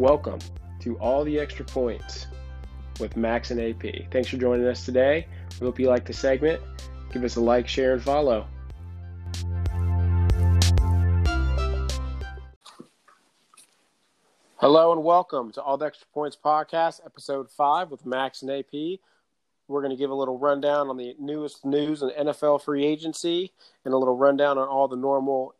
Welcome to All the Extra Points with Max and AP. Thanks for joining us today. We hope you like the segment. Give us a like, share, and follow. Hello and welcome to All the Extra Points podcast, episode five with Max and AP. We're going to give a little rundown on the newest news in NFL free agency and a little rundown on all the normal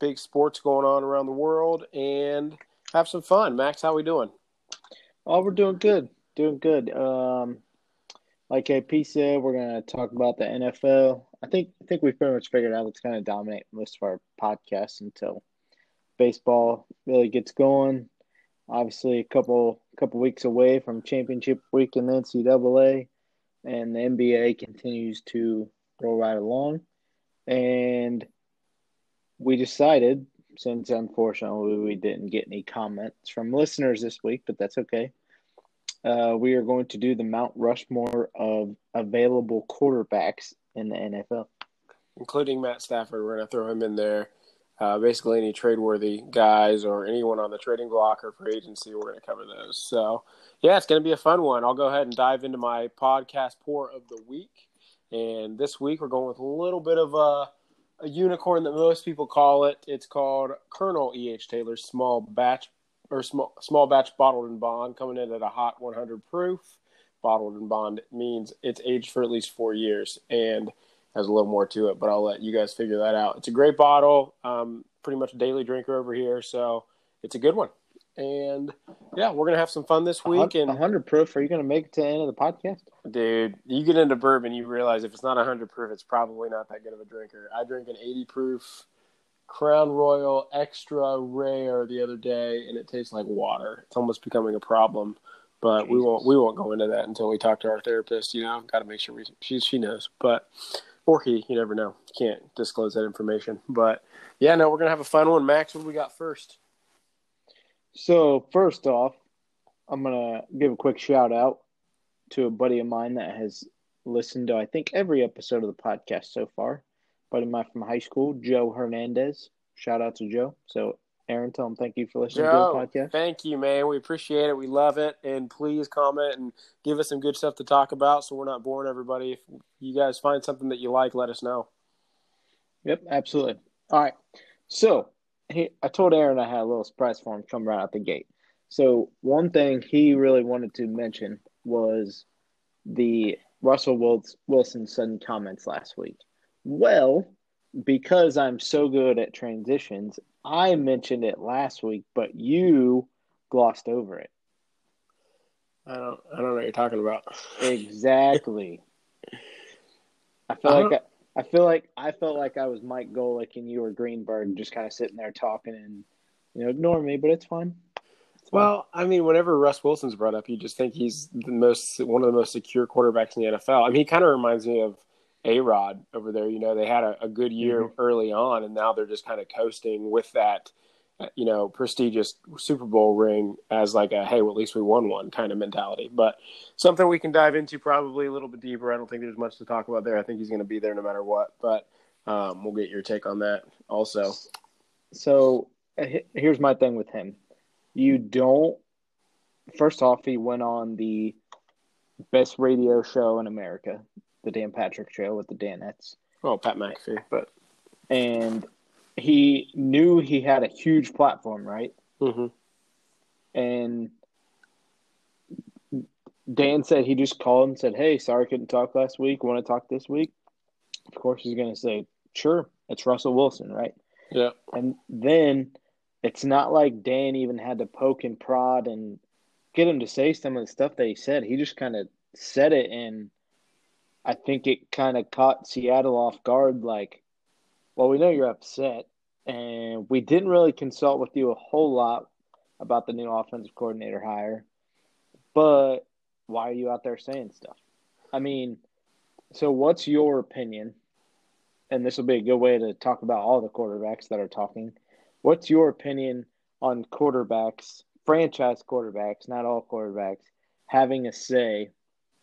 big sports going on around the world and have some fun. Max, how we doing? Oh, we're doing good. Doing good. Um, like AP said, we're to talk about the NFL. I think I think we've pretty much figured out going to dominate most of our podcasts until baseball really gets going obviously a couple couple weeks away from championship week in the NCAA, and the NBA continues to roll right along. And we decided, since unfortunately we didn't get any comments from listeners this week, but that's okay. Uh, we are going to do the Mount Rushmore of available quarterbacks in the NFL, including Matt Stafford. We're going to throw him in there uh, basically any trade worthy guys or anyone on the trading block or for agency, we're going to cover those. So, yeah, it's going to be a fun one. I'll go ahead and dive into my podcast pour of the week. And this week, we're going with a little bit of a, a unicorn that most people call it. It's called Colonel E.H. Taylor's small batch or small, small batch bottled and bond coming in at a hot 100 proof. Bottled and bond means it's aged for at least four years. And has a little more to it, but I'll let you guys figure that out. It's a great bottle, um, pretty much a daily drinker over here, so it's a good one. And yeah, we're gonna have some fun this week. And 100 proof, are you gonna make it to the end of the podcast? Dude, you get into bourbon, you realize if it's not 100 proof, it's probably not that good of a drinker. I drink an 80 proof Crown Royal Extra Rare the other day, and it tastes like water. It's almost becoming a problem. But Jesus. we won't we won't go into that until we talk to our therapist. You know, got to make sure we she she knows. But or he. You never know. Can't disclose that information. But yeah, no, we're gonna have a fun one. Max, what do we got first? So first off, I'm gonna give a quick shout out to a buddy of mine that has listened to I think every episode of the podcast so far. Buddy of mine from high school, Joe Hernandez. Shout out to Joe. So Aaron, tell him thank you for listening Joe, to the podcast. Thank you, man. We appreciate it. We love it. And please comment and give us some good stuff to talk about so we're not boring everybody. If you guys find something that you like, let us know. Yep, absolutely. All right. So he, I told Aaron I had a little surprise for him come right out the gate. So one thing he really wanted to mention was the Russell Wilson sudden comments last week. Well, because I'm so good at transitions, I mentioned it last week, but you glossed over it. I don't. I don't know what you're talking about. Exactly. I feel I like I, I, feel like I felt like I was Mike Golic and you were Greenberg, just kind of sitting there talking and you know ignore me, but it's fine. Well. I mean, whenever Russ Wilson's brought up, you just think he's the most one of the most secure quarterbacks in the NFL. I mean, he kind of reminds me of a Rod over there. You know, they had a, a good year mm-hmm. early on, and now they're just kind of coasting with that, uh, you know, prestigious Super Bowl ring as like a hey, well, at least we won one kind of mentality. But something we can dive into probably a little bit deeper. I don't think there's much to talk about there. I think he's going to be there no matter what. But um, we'll get your take on that also. So uh, here's my thing with him. You don't. First off, he went on the best radio show in America the Dan Patrick Show with the Danettes. Oh, Pat McAfee, but and he knew he had a huge platform, right? Mm-hmm. And Dan said he just called and said, "Hey, sorry, couldn't talk last week. Want to talk this week?" Of course, he's going to say, "Sure." It's Russell Wilson, right? Yeah. And then it's not like Dan even had to poke and prod and get him to say some of the stuff that he said. He just kind of said it and I think it kind of caught Seattle off guard. Like, well, we know you're upset, and we didn't really consult with you a whole lot about the new offensive coordinator hire, but why are you out there saying stuff? I mean, so what's your opinion? And this will be a good way to talk about all the quarterbacks that are talking. What's your opinion on quarterbacks, franchise quarterbacks, not all quarterbacks, having a say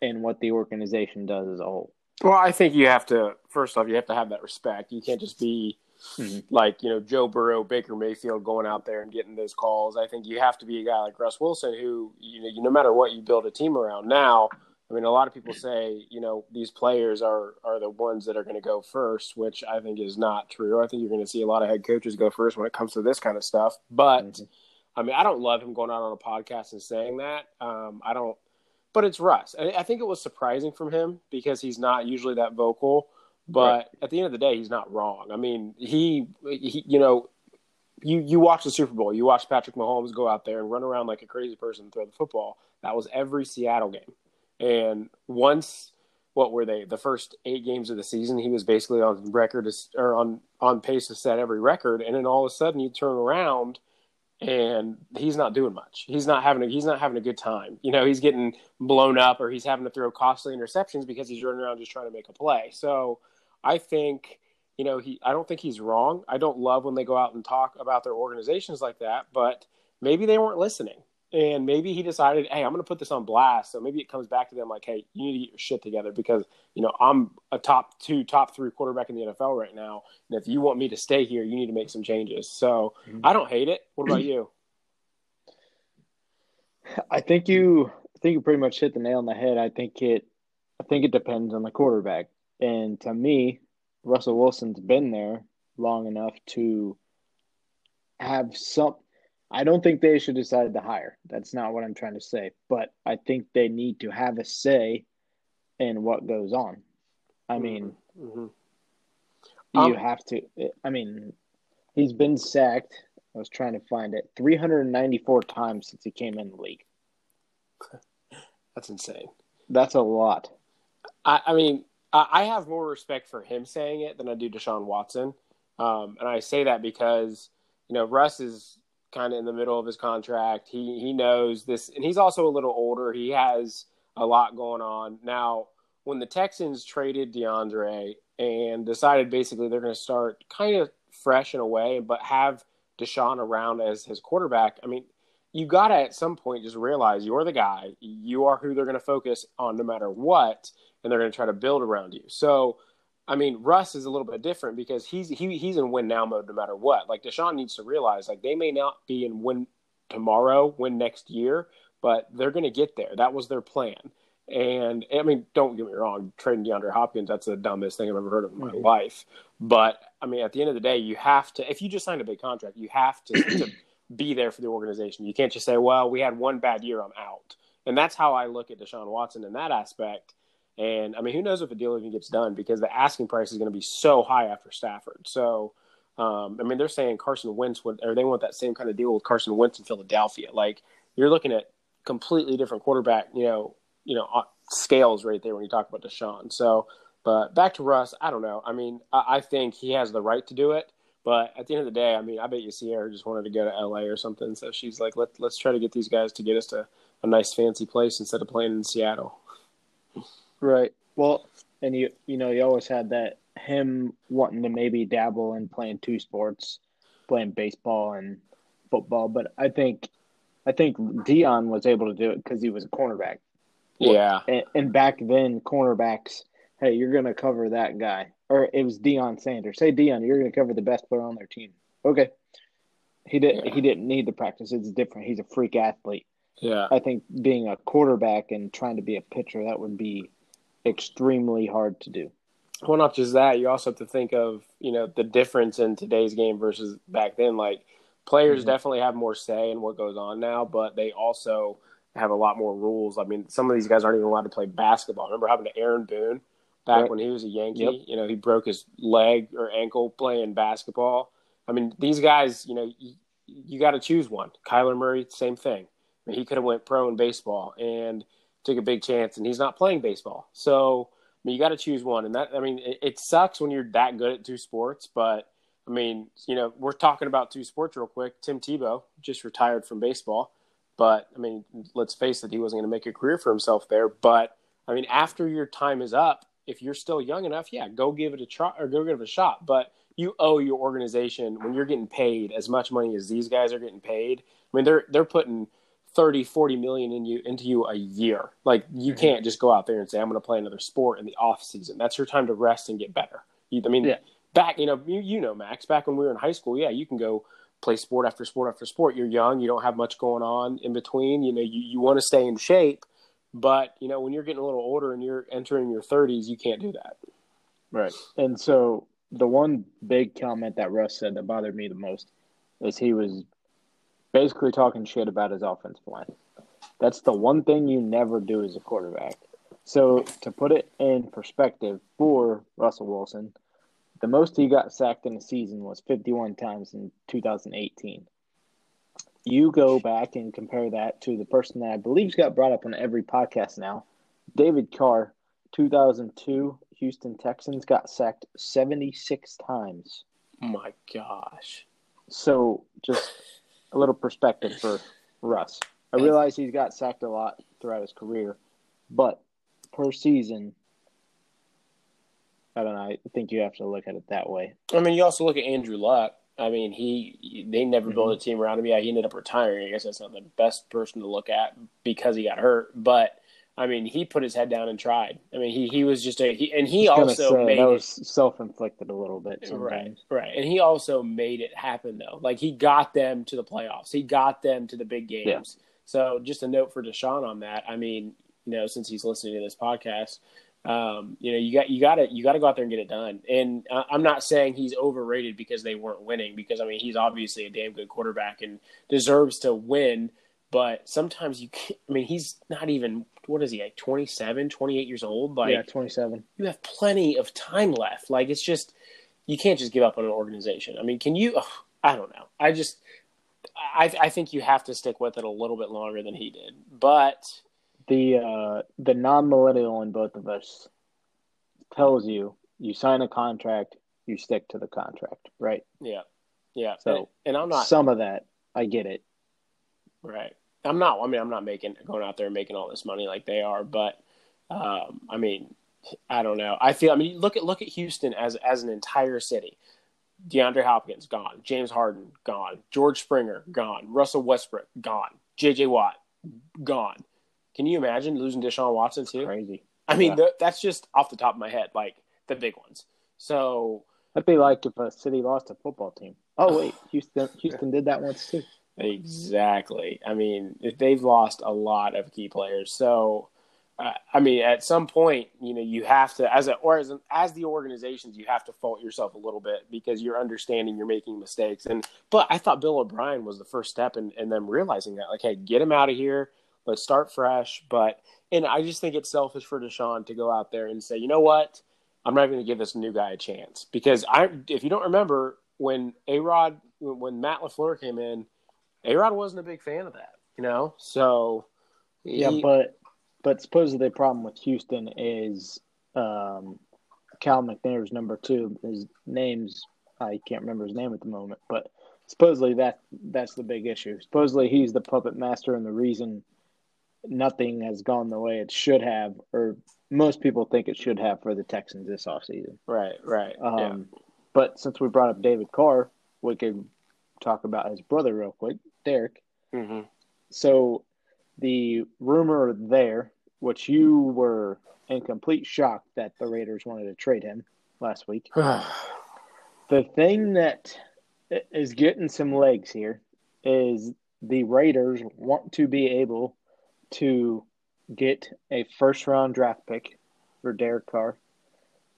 in what the organization does as a whole. Well, I think you have to first off you have to have that respect. You can't just be mm-hmm. like you know Joe Burrow, Baker Mayfield going out there and getting those calls. I think you have to be a guy like Russ Wilson who you know no matter what you build a team around. Now, I mean, a lot of people say you know these players are are the ones that are going to go first, which I think is not true. I think you're going to see a lot of head coaches go first when it comes to this kind of stuff. But mm-hmm. I mean, I don't love him going out on a podcast and saying that. Um, I don't, but it's Russ. I, I think it was surprising from him because he's not usually that vocal. But right. at the end of the day, he's not wrong. I mean, he, he, you know, you you watch the Super Bowl, you watch Patrick Mahomes go out there and run around like a crazy person and throw the football. That was every Seattle game. And once, what were they? The first eight games of the season, he was basically on record or on on pace to set every record. And then all of a sudden, you turn around and he's not doing much. He's not having a, he's not having a good time. You know, he's getting blown up or he's having to throw costly interceptions because he's running around just trying to make a play. So I think, you know, he I don't think he's wrong. I don't love when they go out and talk about their organizations like that, but maybe they weren't listening. And maybe he decided, hey, I'm going to put this on blast. So maybe it comes back to them like, hey, you need to get your shit together because, you know, I'm a top two, top three quarterback in the NFL right now. And if you want me to stay here, you need to make some changes. So mm-hmm. I don't hate it. What about you? I think you I think you pretty much hit the nail on the head. I think it I think it depends on the quarterback. And to me, Russell Wilson's been there long enough to have some. I don't think they should decide to hire. That's not what I'm trying to say. But I think they need to have a say in what goes on. I mm-hmm. mean, mm-hmm. you um, have to. I mean, he's been sacked. I was trying to find it 394 times since he came in the league. That's insane. That's a lot. I, I mean, I have more respect for him saying it than I do Deshaun Watson. Um, and I say that because, you know, Russ is kind of in the middle of his contract. He he knows this, and he's also a little older. He has a lot going on now. When the Texans traded DeAndre and decided basically they're going to start kind of fresh in a way, but have Deshaun around as his quarterback. I mean, you got to at some point just realize you're the guy. You are who they're going to focus on no matter what and they're going to try to build around you. So, I mean, Russ is a little bit different because he's he, he's in win now mode no matter what. Like Deshaun needs to realize like they may not be in win tomorrow, win next year, but they're going to get there. That was their plan. And I mean, don't get me wrong, trading DeAndre Hopkins, that's the dumbest thing I've ever heard of in my mm-hmm. life. But I mean, at the end of the day, you have to, if you just signed a big contract, you have to, to be there for the organization. You can't just say, well, we had one bad year, I'm out. And that's how I look at Deshaun Watson in that aspect. And I mean, who knows if a deal even gets done because the asking price is going to be so high after Stafford. So, um, I mean, they're saying Carson Wentz would, or they want that same kind of deal with Carson Wentz in Philadelphia. Like you're looking at completely different quarterback, you know, you know, uh, scales right there when you talk about Deshaun. So, but back to Russ, I don't know. I mean, I, I think he has the right to do it. But at the end of the day, I mean, I bet you Ciara just wanted to go to LA or something. So she's like, let, let's try to get these guys to get us to a nice fancy place instead of playing in Seattle. Right. Well, and you you know you always had that him wanting to maybe dabble in playing two sports, playing baseball and football. But I think I think Deion was able to do it because he was a cornerback. Yeah. And, and, back then, cornerbacks, hey, you're going to cover that guy, or it was Deion Sanders. Say Deion, you're going to cover the best player on their team. Okay. He didn't. Yeah. He didn't need the practice. It's different. He's a freak athlete. Yeah. I think being a quarterback and trying to be a pitcher that would be extremely hard to do. Well, not just that, you also have to think of you know the difference in today's game versus back then. Like players mm-hmm. definitely have more say in what goes on now, but they also have a lot more rules. I mean, some of these guys aren't even allowed to play basketball. Remember having to Aaron Boone back right. when he was a Yankee. Yep. You know, he broke his leg or ankle playing basketball. I mean, these guys, you know, you, you got to choose one. Kyler Murray, same thing. I mean, he could have went pro in baseball, and took a big chance, and he's not playing baseball. So I mean, you got to choose one, and that I mean, it, it, sucks when you're that good at two sports, but I mean, you know, we're talking about two sports real quick. Tim Tebow just retired from baseball, but I mean, let's face it, he wasn't going to make a career for himself there. But I mean, after your time is up, if you're still young enough, yeah, go give it a try or go give it a shot. But you owe your organization when you're getting paid as much money as these guys are getting paid. I mean, they're they're putting 30 40 million in you into you a year like you mhm. can't just go out there and say i'm going to play another sport in the off season that's your time to rest and get better you, i mean yeah. back, you know, you, you know, Max, back when we were in high school, yeah, you can go play sport after sport after sport. You're young, you don't have much going on in between. You know, you, you want to stay in shape, but you know, when you're getting a little older and you're entering your 30s, you can't do that. Right. And so the one big comment that Russ said that bothered me the most is he was basically talking shit about his offensive line. That's the one thing you never do as a quarterback. So to put it in perspective for Russell Wilson, the most he got sacked in a season was 51 times in 2018. You go back and compare that to the person that I believe's got brought up on every podcast now, David Carr, 2002 Houston Texans got sacked 76 times. Oh my gosh. So just a little perspective for Russ. I realize he's got sacked a lot throughout his career, but per season, I don't know. I think you have to look at it that way. I mean, you also look at Andrew Luck. I mean, he they never mm-hmm. built a team around him. Yeah, he ended up retiring. I guess that's not the best person to look at because he got hurt. But I mean, he put his head down and tried. I mean, he he was just a he, and he also say, made that was self inflicted a little bit. Sometimes. Right, right, and he also made it happen though. Like he got them to the playoffs. He got them to the big games. Yeah. So just a note for Deshaun on that. I mean, you know, since he's listening to this podcast, um, you know, you got you got to you got to go out there and get it done. And uh, I'm not saying he's overrated because they weren't winning, because I mean he's obviously a damn good quarterback and deserves to win. But sometimes you can't. I mean, he's not even what is he like 27, 28 years old? Like yeah, 27. You have plenty of time left. Like it's just you can't just give up on an organization. I mean, can you? Oh, I don't know. I just I I think you have to stick with it a little bit longer than he did, but the uh, the non millennial in both of us tells you you sign a contract, you stick to the contract, right? Yeah, yeah. So and, and I'm not some of that. I get it. Right. I'm not. I mean, I'm not making going out there and making all this money like they are, but um, I mean, I don't know. I feel. I mean, look at look at Houston as as an entire city. DeAndre Hopkins gone, James Harden gone, George Springer gone, Russell Westbrook gone, J.J. Watt gone. Can you imagine losing Deshaun Watson too? Crazy. I mean, yeah. that's just off the top of my head, like the big ones. So that'd be like if a city lost a football team. Oh wait, Houston Houston did that once too. Exactly. I mean, they've lost a lot of key players. So, uh, I mean, at some point, you know, you have to, as a or as an, as the organizations, you have to fault yourself a little bit because you're understanding you're making mistakes. And but I thought Bill O'Brien was the first step in, in them realizing that, like, hey, get him out of here Let's start fresh. But and I just think it's selfish for Deshaun to go out there and say, you know what, I'm not going to give this new guy a chance because I, if you don't remember, when A Rod, when Matt LaFleur came in, A Rod wasn't a big fan of that, you know. So he, yeah, but but supposedly the problem with Houston is um, Cal McNair's number two. His name's I can't remember his name at the moment, but supposedly that that's the big issue. Supposedly he's the puppet master and the reason nothing has gone the way it should have, or most people think it should have for the Texans this offseason. Right, right. Um, yeah. But since we brought up David Carr, we could talk about his brother real quick, Derek. Mm-hmm. So the rumor there, which you were in complete shock that the Raiders wanted to trade him last week. the thing that is getting some legs here is the Raiders want to be able to get a first round draft pick for Derek Carr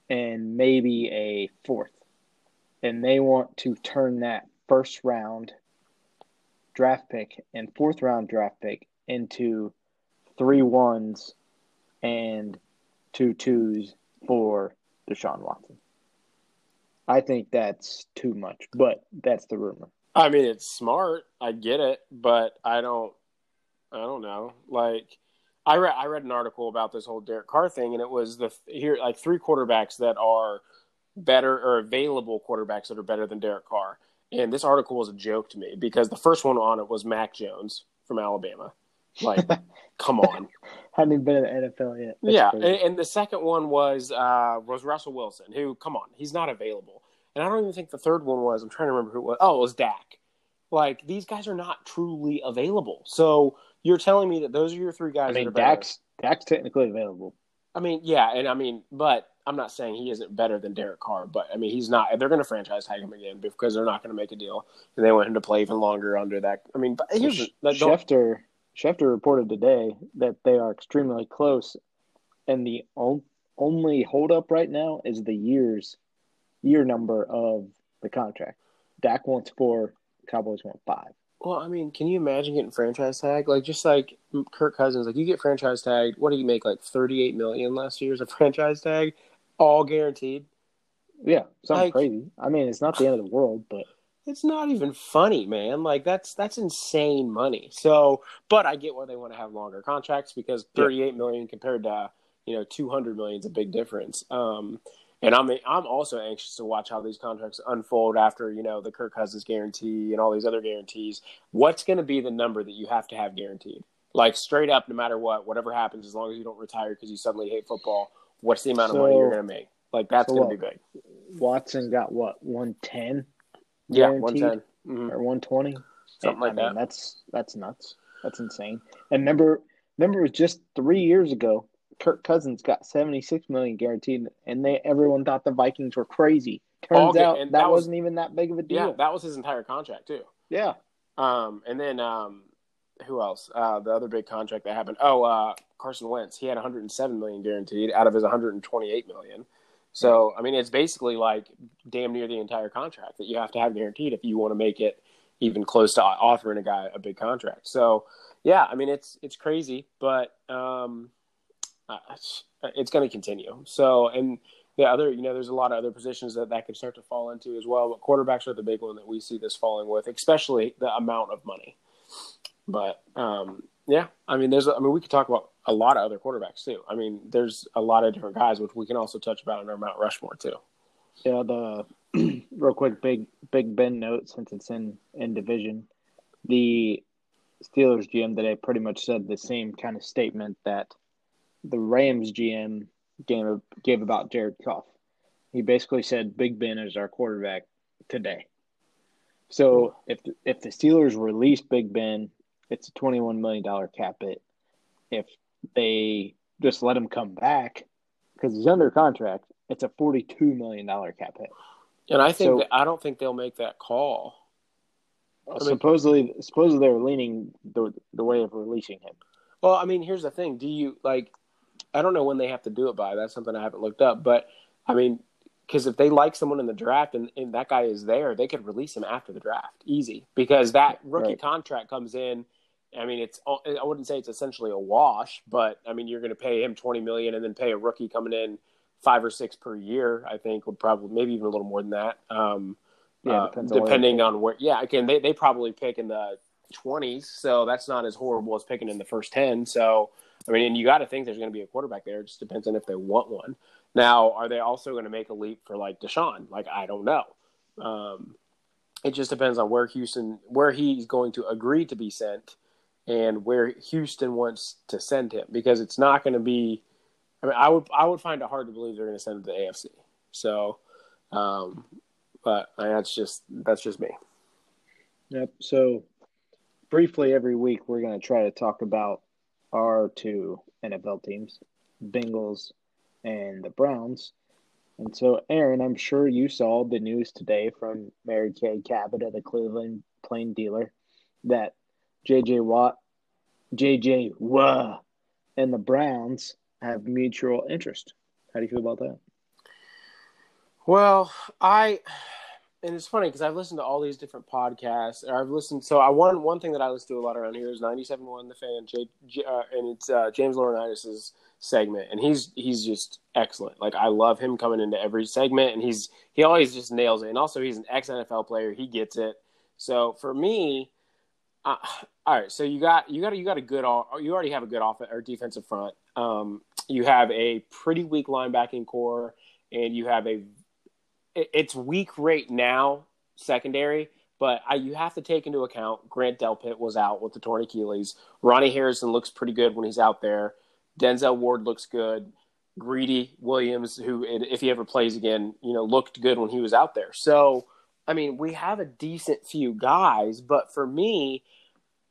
and maybe a fourth. And they want to turn that first round draft pick and fourth round draft pick into three ones and two twos for Deshaun Watson. I think that's too much, but that's the rumor. I mean, it's smart. I get it, but I don't I don't know. Like I read I read an article about this whole Derek Carr thing, and it was the here like three quarterbacks that are better or available quarterbacks that are better than Derek Carr. And this article was a joke to me because the first one on it was Mac Jones from Alabama. Like, come on, hadn't even been in the NFL yet. That's yeah, and, and, the second one was uh, was Russell Wilson, who come on, he's not available. And I don't even think the third one was. I'm trying to remember who it was. Oh, it was Dak. Like these guys are not truly available. So you're telling me that those are your three guys. I mean, Dak's Dak's technically available. I mean, yeah, and I mean, but I'm not saying he isn't better than Derek Carr, but I mean, he's not. They're going to franchise tag him again because they're not going to make a deal, and they want him to play even longer under that. I mean, but here's Sh- the, Schefter Schefter reported today that they are extremely close, and the on, only holdup right now is the years year number of the contract. Dak wants four, Cowboys want five. Well, I mean, can you imagine getting franchise tag? Like just like Kirk Cousins, like you get franchise tagged. What do you make? Like thirty eight million last year as a franchise tag, all guaranteed. Yeah, something Like- crazy. I mean, it's not the end of the world, but It's not even funny, man. Like that's that's insane money. So, but I get why they want to have longer contracts because Yeah. thirty eight million compared to you know two hundred million is a big difference. Um, and I'm I'm also anxious to watch how these contracts unfold after you know the Kirk Cousins guarantee and all these other guarantees. What's going to be the number that you have to have guaranteed? Like straight up, no matter what, whatever happens, as long as you don't retire because you suddenly hate football, what's the amount of money you're going to make? Like that's so going to be big. Watson got what one ten Yeah, one ten. Mm-hmm. or one twenty, Something like I mean, that. That's that's nuts. That's insane. And remember, remember, it was just three years ago. Kirk Cousins got seventy six million guaranteed, and they everyone thought the Vikings were crazy. Turns out and that, that was- wasn't even that big of a deal. Yeah, that was his entire contract too. Yeah, Um, and then um, who else? Uh, the other big contract that happened. Oh, uh, Carson Wentz. He had 107 million guaranteed out of his 128 million. So I mean, it's basically like damn near the entire contract that you have to have guaranteed if you want to make it even close to offering a guy a big contract. So yeah, I mean it's it's crazy, but um, uh, it's, it's going to continue. So and the other, you know, there's a lot of other positions that that could start to fall into as well. But quarterbacks are the big one that we see this falling with, especially the amount of money. But um, yeah, I mean, there's, I mean, we could talk about a lot of other quarterbacks too. I mean, there's a lot of different guys, which we can also touch about in our Mount Rushmore too. yeah. The real quick big Big Ben note since it's in in division, the Steelers GM today pretty much said the same kind of statement that the Rams GM gave gave about Jared Goff. He basically said Big Ben is our quarterback today. So if if the Steelers release Big Ben, it's a twenty one million dollar cap hit. If they just let him come back because he's under contract, it's a forty two million dollar cap hit. And I think So- that I don't think they'll make that call. mean- supposedly, supposedly they're leaning the the way of releasing him. Well, I mean, here's the thing. Do you like? I don't know when they have to do it by. That's something I haven't looked up. But I mean, because if they like someone in the draft and, and that guy is there, they could release him after the draft, easy. Because that rookie Right. contract comes in. I mean, it's I wouldn't say it's essentially a wash, but I mean, you're going to pay him twenty million and then pay a rookie coming in five or six per year. I think would probably maybe even a little more than that. Um, Yeah, uh, depends on depending on where. Yeah, again, they they probably pick in the twenties, so that's not as horrible as picking in the first ten. So I mean, and you got to think there's going to be a quarterback there. It just depends on if they want one. Now, are they also going to make a leap for like Deshaun? Like I don't know. Um, it just depends on where Houston, where he's going to agree to be sent, and where Houston wants to send him. Because it's not going to be. I mean, I would I would find it hard to believe they're going to send him to the AFC. So, um, but uh, that's just that's just me. Yep. So briefly every week we're going to try to talk about our two NFL teams, Bengals and the Browns. And so Aaron, I'm sure you saw the news today from Mary Kay Cabot the Cleveland Plain Dealer that JJ Watt, JJ Wah, and the Browns have mutual interest. How do you feel about that? Well, I and it's funny because I've listened to all these different podcasts. I've listened. So I one one thing that I listen to a lot around here is ninety seven one the fan, J, J, uh, and it's uh, James Laurinaitis's segment, and he's he's just excellent. Like I love him coming into every segment, and he's he always just nails it. And also he's an ex NFL player; he gets it. So for me, uh, all right. So you got you got you got a good all you already have a good off or defensive front. Um, you have a pretty weak linebacking core, and you have a it's weak right now secondary, but I, you have to take into account Grant Delpit was out with the torn Achilles. Ronnie Harrison looks pretty good when he's out there. Denzel Ward looks good. Greedy Williams, who if he ever plays again, you know, looked good when he was out there. So, I mean, we have a decent few guys, but for me,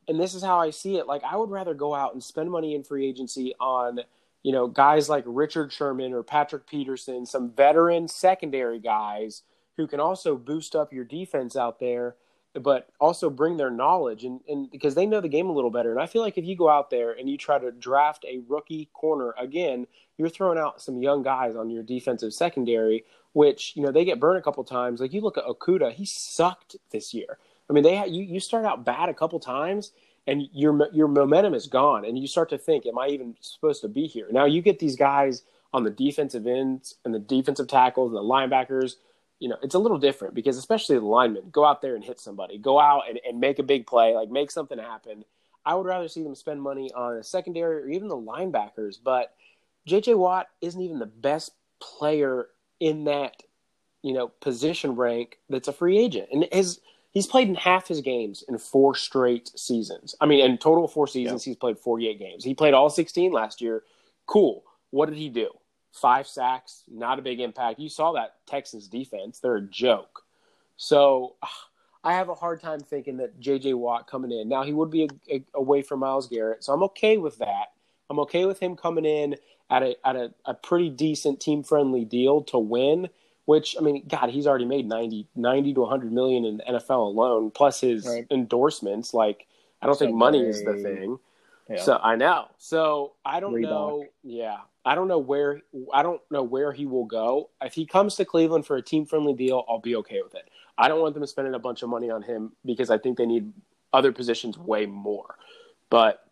and this is how I see it, like I would rather go out and spend money in free agency on you know, guys like Richard Sherman or Patrick Peterson, some veteran secondary guys who can also boost up your defense out there, but also bring their knowledge and, and because they know the game a little better. And I feel like if you go out there and you try to draft a rookie corner again, you're throwing out some young guys on your defensive secondary, which, you know, they get burned a couple times. Like you look at Okudah, he sucked this year. I mean, they you, you start out bad a couple times and your your momentum is gone, and you start to think, "Am I even supposed to be here?" Now you get these guys on the defensive ends and the defensive tackles and the linebackers. You know, it's a little different because especially the linemen go out there and hit somebody, go out and, and make a big play, like make something happen. I would rather see them spend money on a secondary or even the linebackers, but JJ Watt isn't even the best player in that, you know, position rank that's a free agent. And his he's played in half his games in four straight seasons. I mean, in total four seasons, yeah. he's played 48 games. He played all 16 last year. Cool. What did he do? Five sacks, not a big impact. You saw that Texans defense; they're a joke. So, ah, I have a hard time thinking that J.J. Watt coming in. Now he would be a, a, away from Myles Garrett, so I'm okay with that. I'm okay with him coming in at a at a, a pretty decent team friendly deal to win which I mean, God, he's already made 90, 90 to 100 million in the NFL alone, plus his right. endorsements. Like, I don't so think money is the thing. Yeah. So I know. So I don't Reebok. know. Yeah, I don't know where. I don't know where he will go. If he comes to Cleveland for a team friendly deal, I'll be okay with it. I don't want them spending a bunch of money on him because I think they need other positions way more. But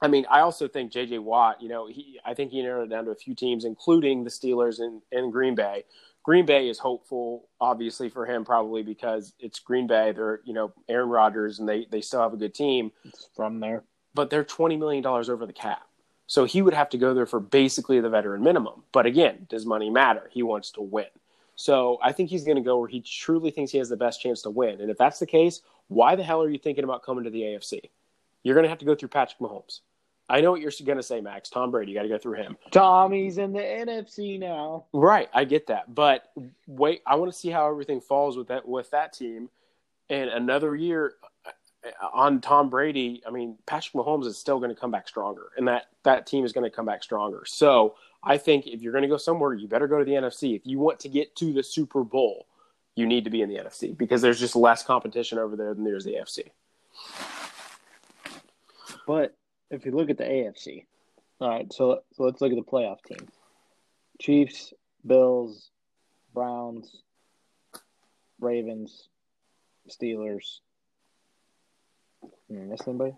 I mean, I also think J.J. Watt. You know, he. I think he narrowed it down to a few teams, including the Steelers and, and Green Bay, Green Bay is hopeful, obviously for him, probably because it's Green Bay. They're you know Aaron Rodgers, and they they still have a good team it's from there. But they're twenty million dollars over the cap, so he would have to go there for basically the veteran minimum. But again, does money matter? He wants to win. So I think he's going to go where he truly thinks he has the best chance to win. And if that's the case, why the hell are you thinking about coming to the AFC? You're going to have to go through Patrick Mahomes. I know what you're going to say, Max. Tom Brady, you got to go through him. Tommy's in the NFC now. Right, I get that, but wait, I want to see how everything falls with that with that team. And another year uh, on Tom Brady, I mean, Patrick Mahomes is still going to come back stronger, and that that team is going to come back stronger. So I think if you're going to go somewhere, you better go to the NFC. If you want to get to the Super Bowl, you need to be in the NFC because there's just less competition over there than there's the AFC. But if you look at the AFC, all right, so so let's look at the playoff teams: Chiefs, Bills, Browns, Ravens, Steelers. Did I miss anybody?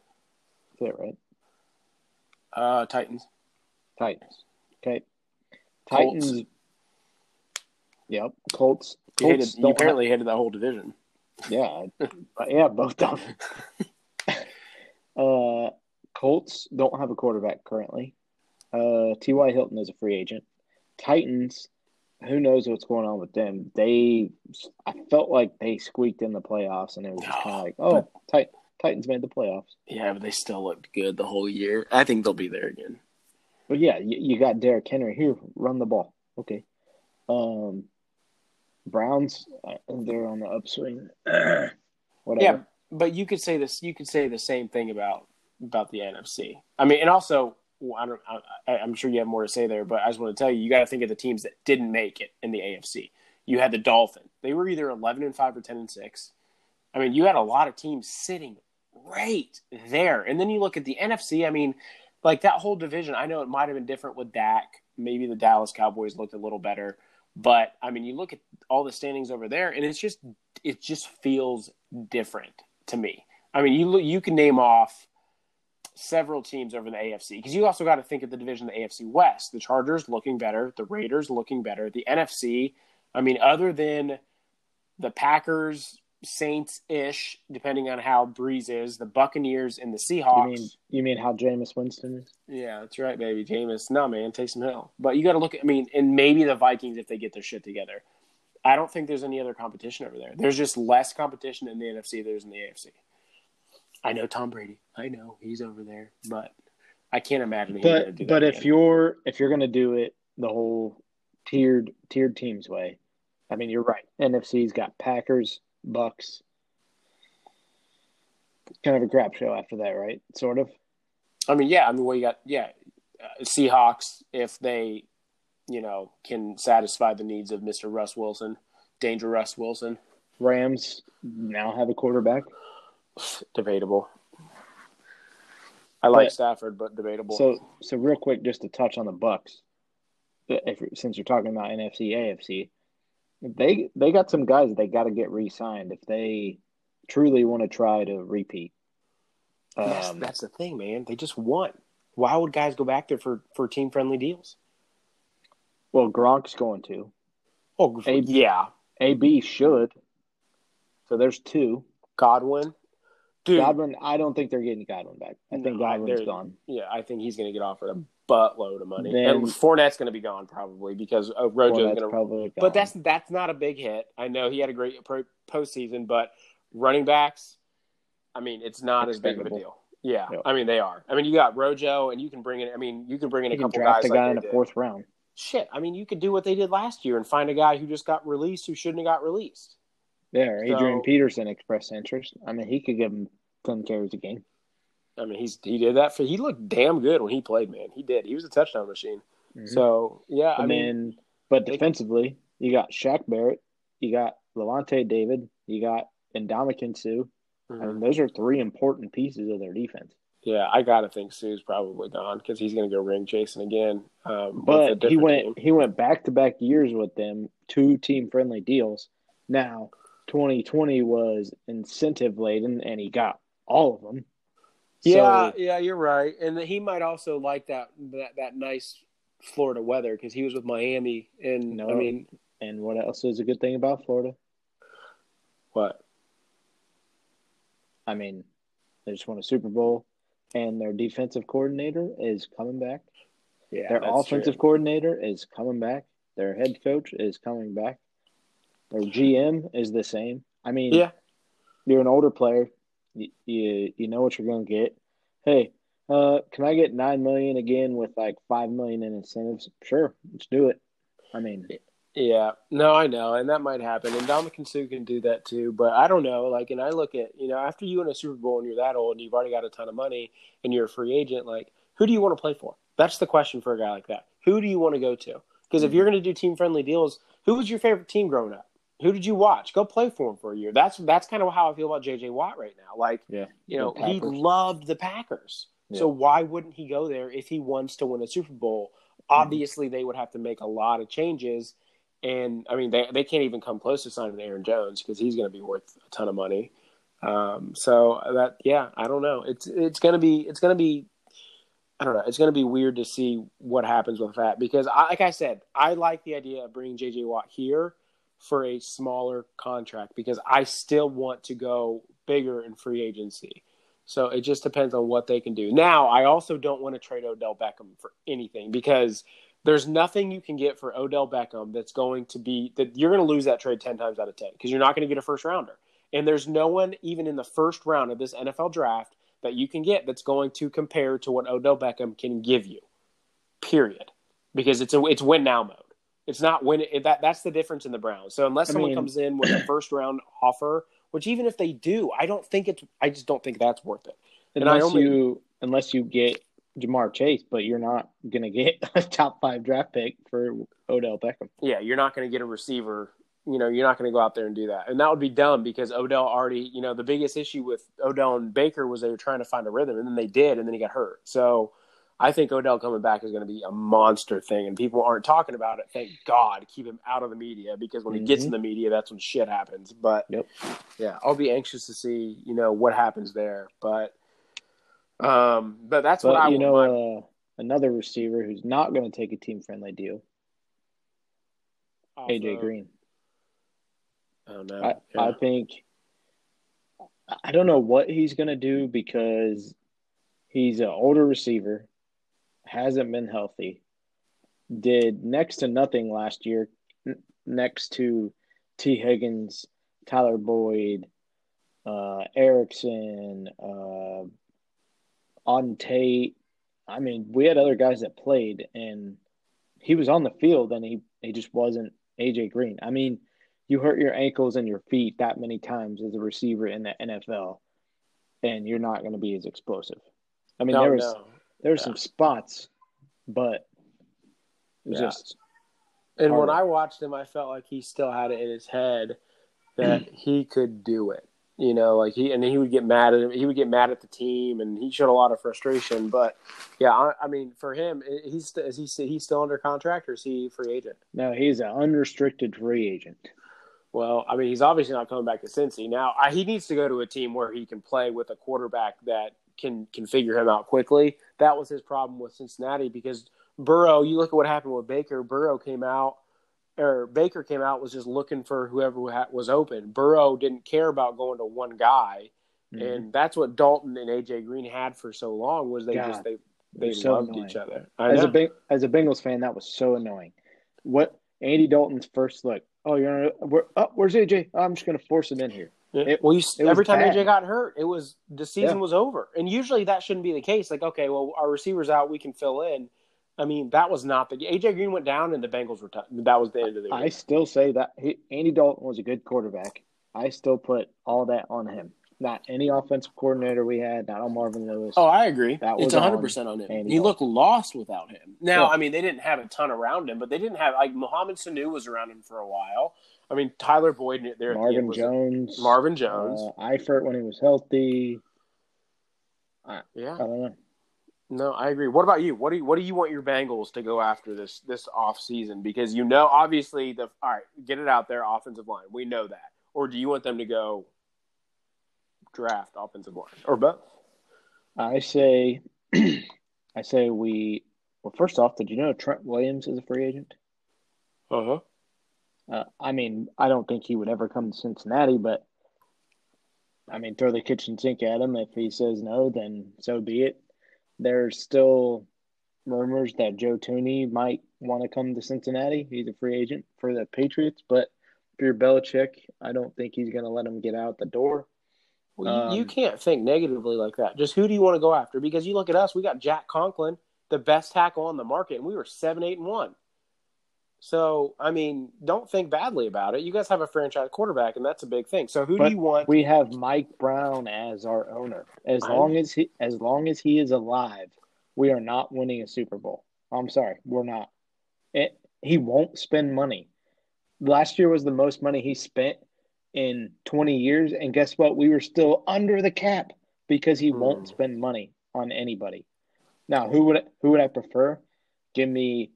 That's it, right? Uh, Titans. Titans. Okay. Titans. Colts. Yep. Colts. You, Colts hated, you apparently have... hated that whole division. Yeah. yeah, both of them. uh, Colts don't have a quarterback currently. Uh, T.Y. Hilton is a free agent. Titans, who knows what's going on with them? They, I felt like they squeaked in the playoffs, and it was just kind of like, oh, Tit- Titans made the playoffs. Yeah, but they still looked good the whole year. I think they'll be there again. But yeah, you, you got Derrick Henry here. Run the ball. Okay. Um, Browns, uh, they're on the upswing. Whatever. Yeah, but you could say this. You could say the same thing about about the NFC. I mean, and also, I don't, I, am sure you have more to say there, but I just want to tell you, you got to think of the teams that didn't make it in the AFC. You had the Dolphins; they were either 11 and five or 10 and six. I mean, you had a lot of teams sitting right there, and then you look at the NFC. I mean, like that whole division. I know it might have been different with Dak. Maybe the Dallas Cowboys looked a little better, but I mean, you look at all the standings over there, and it's just it just feels different to me. I mean, you you can name off several teams over in the AFC because you also got to think of the division, the AFC West. The Chargers looking better, the Raiders looking better, the NFC. I mean, other than the Packers, Saints ish, depending on how Brees is, the Buccaneers and the Seahawks. You mean you mean how Jameis Winston is? Yeah, that's right, baby. Jameis. No, man, Taysom Hill. But you got to look at. I mean, and maybe the Vikings if they get their shit together. I don't think there's any other competition over there. There's just less competition in the NFC. Than there's in the AFC. I know Tom Brady. I know he's over there, but I can't imagine. But but if you're if you're gonna do it the whole tiered tiered teams way, I mean you're right. NFC's got Packers, Bucks. Kind of a crap show after that, right? Sort of. I mean, yeah. I mean, well, you got yeah. uh, Seahawks if they, you know, can satisfy the needs of Mr. Russ Wilson, Danger Russ Wilson. Rams now have a quarterback. Debatable. I like But- Stafford, but debatable. So, so real quick, just to touch on the Bucks, if since you're talking about NFC, AFC, they they got some guys they got to get re-signed if they truly want to try to repeat. Yes, Um, that's the thing, man. They just won. Why would guys go back there for, for team friendly deals? well, Gronk's going to. Oh, A- yeah. AB should. So there's two. Godwin. Dude, Godwin, I don't think they're getting Godwin back. I think No, Godwin's gone. yeah, I think he's going to get offered a buttload of money. Then- and Fournette's going to be gone probably because uh, Rojo's going to. But that's that's not a big hit. I know he had a great pro- postseason, but running backs, I mean, it's not as big of a deal. Yeah, Yep. I mean they are. I mean you got Rojo, and you can bring in. I mean you can bring in you a couple draft guys a guy like in the did. fourth round. Shit, I mean you could do what they did last year and find a guy who just got released who shouldn't have got released. There, Adrian So- Peterson expressed interest. I mean, he could give him ten carries a game. I mean he's he did that for. He looked damn good when he played. Man, he did. He was a touchdown machine. Mhm. So yeah, I mean but they- defensively, you got Shaq Barrett, you got Lavonte David, you got Ndamukong Suh. I mhm. mean, those are three important pieces of their defense. yeah, I gotta think Suh's probably gone because he's going to go ring chasing again. Um, But he went team. he went back to back years with them, two team friendly deals. Now, 2020 was incentive laden, and he got all of them. Yeah, So, yeah, you're right, and he might also like that that, that nice Florida weather because he was with Miami, and No. I mean, and what else is a good thing about Florida? what? I mean, they just won a Super Bowl, and their defensive coordinator is coming back. Yeah, Their offensive true. coordinator is coming back. Their head coach is coming back. Their GM is the same. I mean, Yeah, you're an older player. You you, you know what you're going to get. Hey, uh, can I get nine million again with like five million in incentives? Sure, let's do it. I mean, yeah. No, I know, and that might happen, and Ndamukong Suh can do that too. But I don't know. Like, and I look at you know after you win a Super Bowl and you're that old and you've already got a ton of money and you're a free agent, like who do you want to play for? That's the question for a guy like that. Who do you want to go to? Because if Mhm. you're going to do team friendly deals, who was your favorite team growing up? Who did you watch? Go play for him for a year. That's that's kind of how I feel about JJ Watt right now. Like, yeah, you know, he loved the Packers. Yeah. So why wouldn't he go there if he wants to win a Super Bowl? Obviously, they would have to make a lot of changes, and I mean, they they can't even come close to signing Aaron Jones because he's going to be worth a ton of money. Um, so that yeah, I don't know. It's it's going to be it's going to be I don't know. It's going to be weird to see what happens with that because, I, like I said, I like the idea of bringing JJ Watt here for a smaller contract because I still want to go bigger in free agency. So it just depends on what they can do. Now, I also don't want to trade Odell Beckham for anything because there's nothing you can get for Odell Beckham that's going to be that you're going to lose that trade 10 times out of 10 because you're not going to get a first rounder. And there's no one even in the first round of this NFL draft that you can get that's going to compare to what Odell Beckham can give you. Period. Because it's a it's win now mode. It's not win it, that that's the difference in the Browns. So unless I someone mean- comes in with a first round offer, which even if they do, I don't think it's I just don't think that's worth it. Unless only- you unless you get Ja'Marr Chase, but you're not going to get a top five draft pick for Odell Beckham. Yeah, you're not going to get a receiver. You know, you're not going to go out there and do that. And that would be dumb because Odell already, you know, the biggest issue with Odell and Baker was they were trying to find a rhythm and then they did and then he got hurt. So I think Odell coming back is going to be a monster thing and people aren't talking about it. Thank God. Keep him out of the media because when he gets Mhm. in the media, that's when shit happens. But Yep. yeah, I'll be anxious to see, you know, what happens there. But um but that's what I you know, uh, another receiver who's not going to take a team friendly deal, off AJ Green. Oh no. I, Yeah. I think I don't know what he's going to do because he's an older receiver, hasn't been healthy, did next to nothing last year, n- next to Tee Higgins, Tyler Boyd, uh, Erickson, uh, on Tate. I mean, we had other guys that played, and he was on the field, and he, he just wasn't AJ Green. I mean, you hurt your ankles and your feet that many times as a receiver in the NFL, and you're not going to be as explosive. I mean, no, there was no. There were Yeah. some spots but it Yeah. just And when. I watched him, I felt like he still had it in his head that he could do it. You know, like he and he would get mad at him. He would get mad at the team, and he showed a lot of frustration. But yeah, I, I mean, for him, he's is he he's still under contract or is he free agent? no, he's an unrestricted free agent. Well, I mean, he's obviously not coming back to Cincy now. I, he needs to go to a team where he can play with a quarterback that can can figure him out quickly. That was his problem with Cincinnati because Burrow. You look at what happened with Baker. Burrow came out, or Baker came out was just looking for whoever was open. Burrow didn't care about going to one guy, Mhm. and that's what Dalton and AJ Green had for so long. Was they God, just they they so loved annoying. each other. I as know. a as a Bengals fan, that was so annoying. What Andy Dalton's first look? Oh, you're where, oh, where's AJ? Oh, I'm just gonna force him in here. It- well, you, every time bad. AJ got hurt, it was the season Yeah. was over, and usually that shouldn't be the case. Like, okay, well, our receivers out, we can fill in. I mean, that was not the AJ Green went down, and the Bengals were. T- that was the end of the. I still say that he, Andy Dalton was a good quarterback. I still put all that on him. Not any offensive coordinator we had, not on Marvin Lewis. Oh, I agree. That it's was 100 on percent on him. Andy He looked lost without him. Now, Yeah. I mean, they didn't have a ton around him, but they didn't have like Mohamed Sanu was around him for a while. I mean, Tyler Boyd there. at the Marvin was- Jones, Marvin Jones. uh, Eifert when he was healthy. yeah. I don't know. No, I agree. What about you? What do you what do you want your Bengals to go after this this off season? Because you know, obviously, the all right, get it out there, offensive line. We know that. Or do you want them to go draft offensive line or both? I say, I say we. Well, first off, did you know Trent Williams is a free agent? Uh huh. Uh, I mean, I don't think he would ever come to Cincinnati, but I mean, throw the kitchen sink at him. If he says no, then so be it. There's still rumors that Joe Thuney might want to come to Cincinnati. He's a free agent for the Patriots, but if you're Belichick, I don't think he's going to let him get out the door. Well, you, you Um, can't think negatively like that. Just who do you want to go after? Because you look at us, we got Jack Conklin, the best tackle on the market, and we were seven, eight, and one. So, I mean, don't think badly about it. You guys have a franchise quarterback, and that's a big thing. So, who But do you want? We have Mike Brown as our owner. As I- long as he as long as he is alive, we are not winning a Super Bowl. I'm sorry, we're not. It, he won't spend money. Last year was the most money he spent in 20 years, and guess what? We were still under the cap because he Hmm. won't spend money on anybody. Now, who would who would I prefer? Give me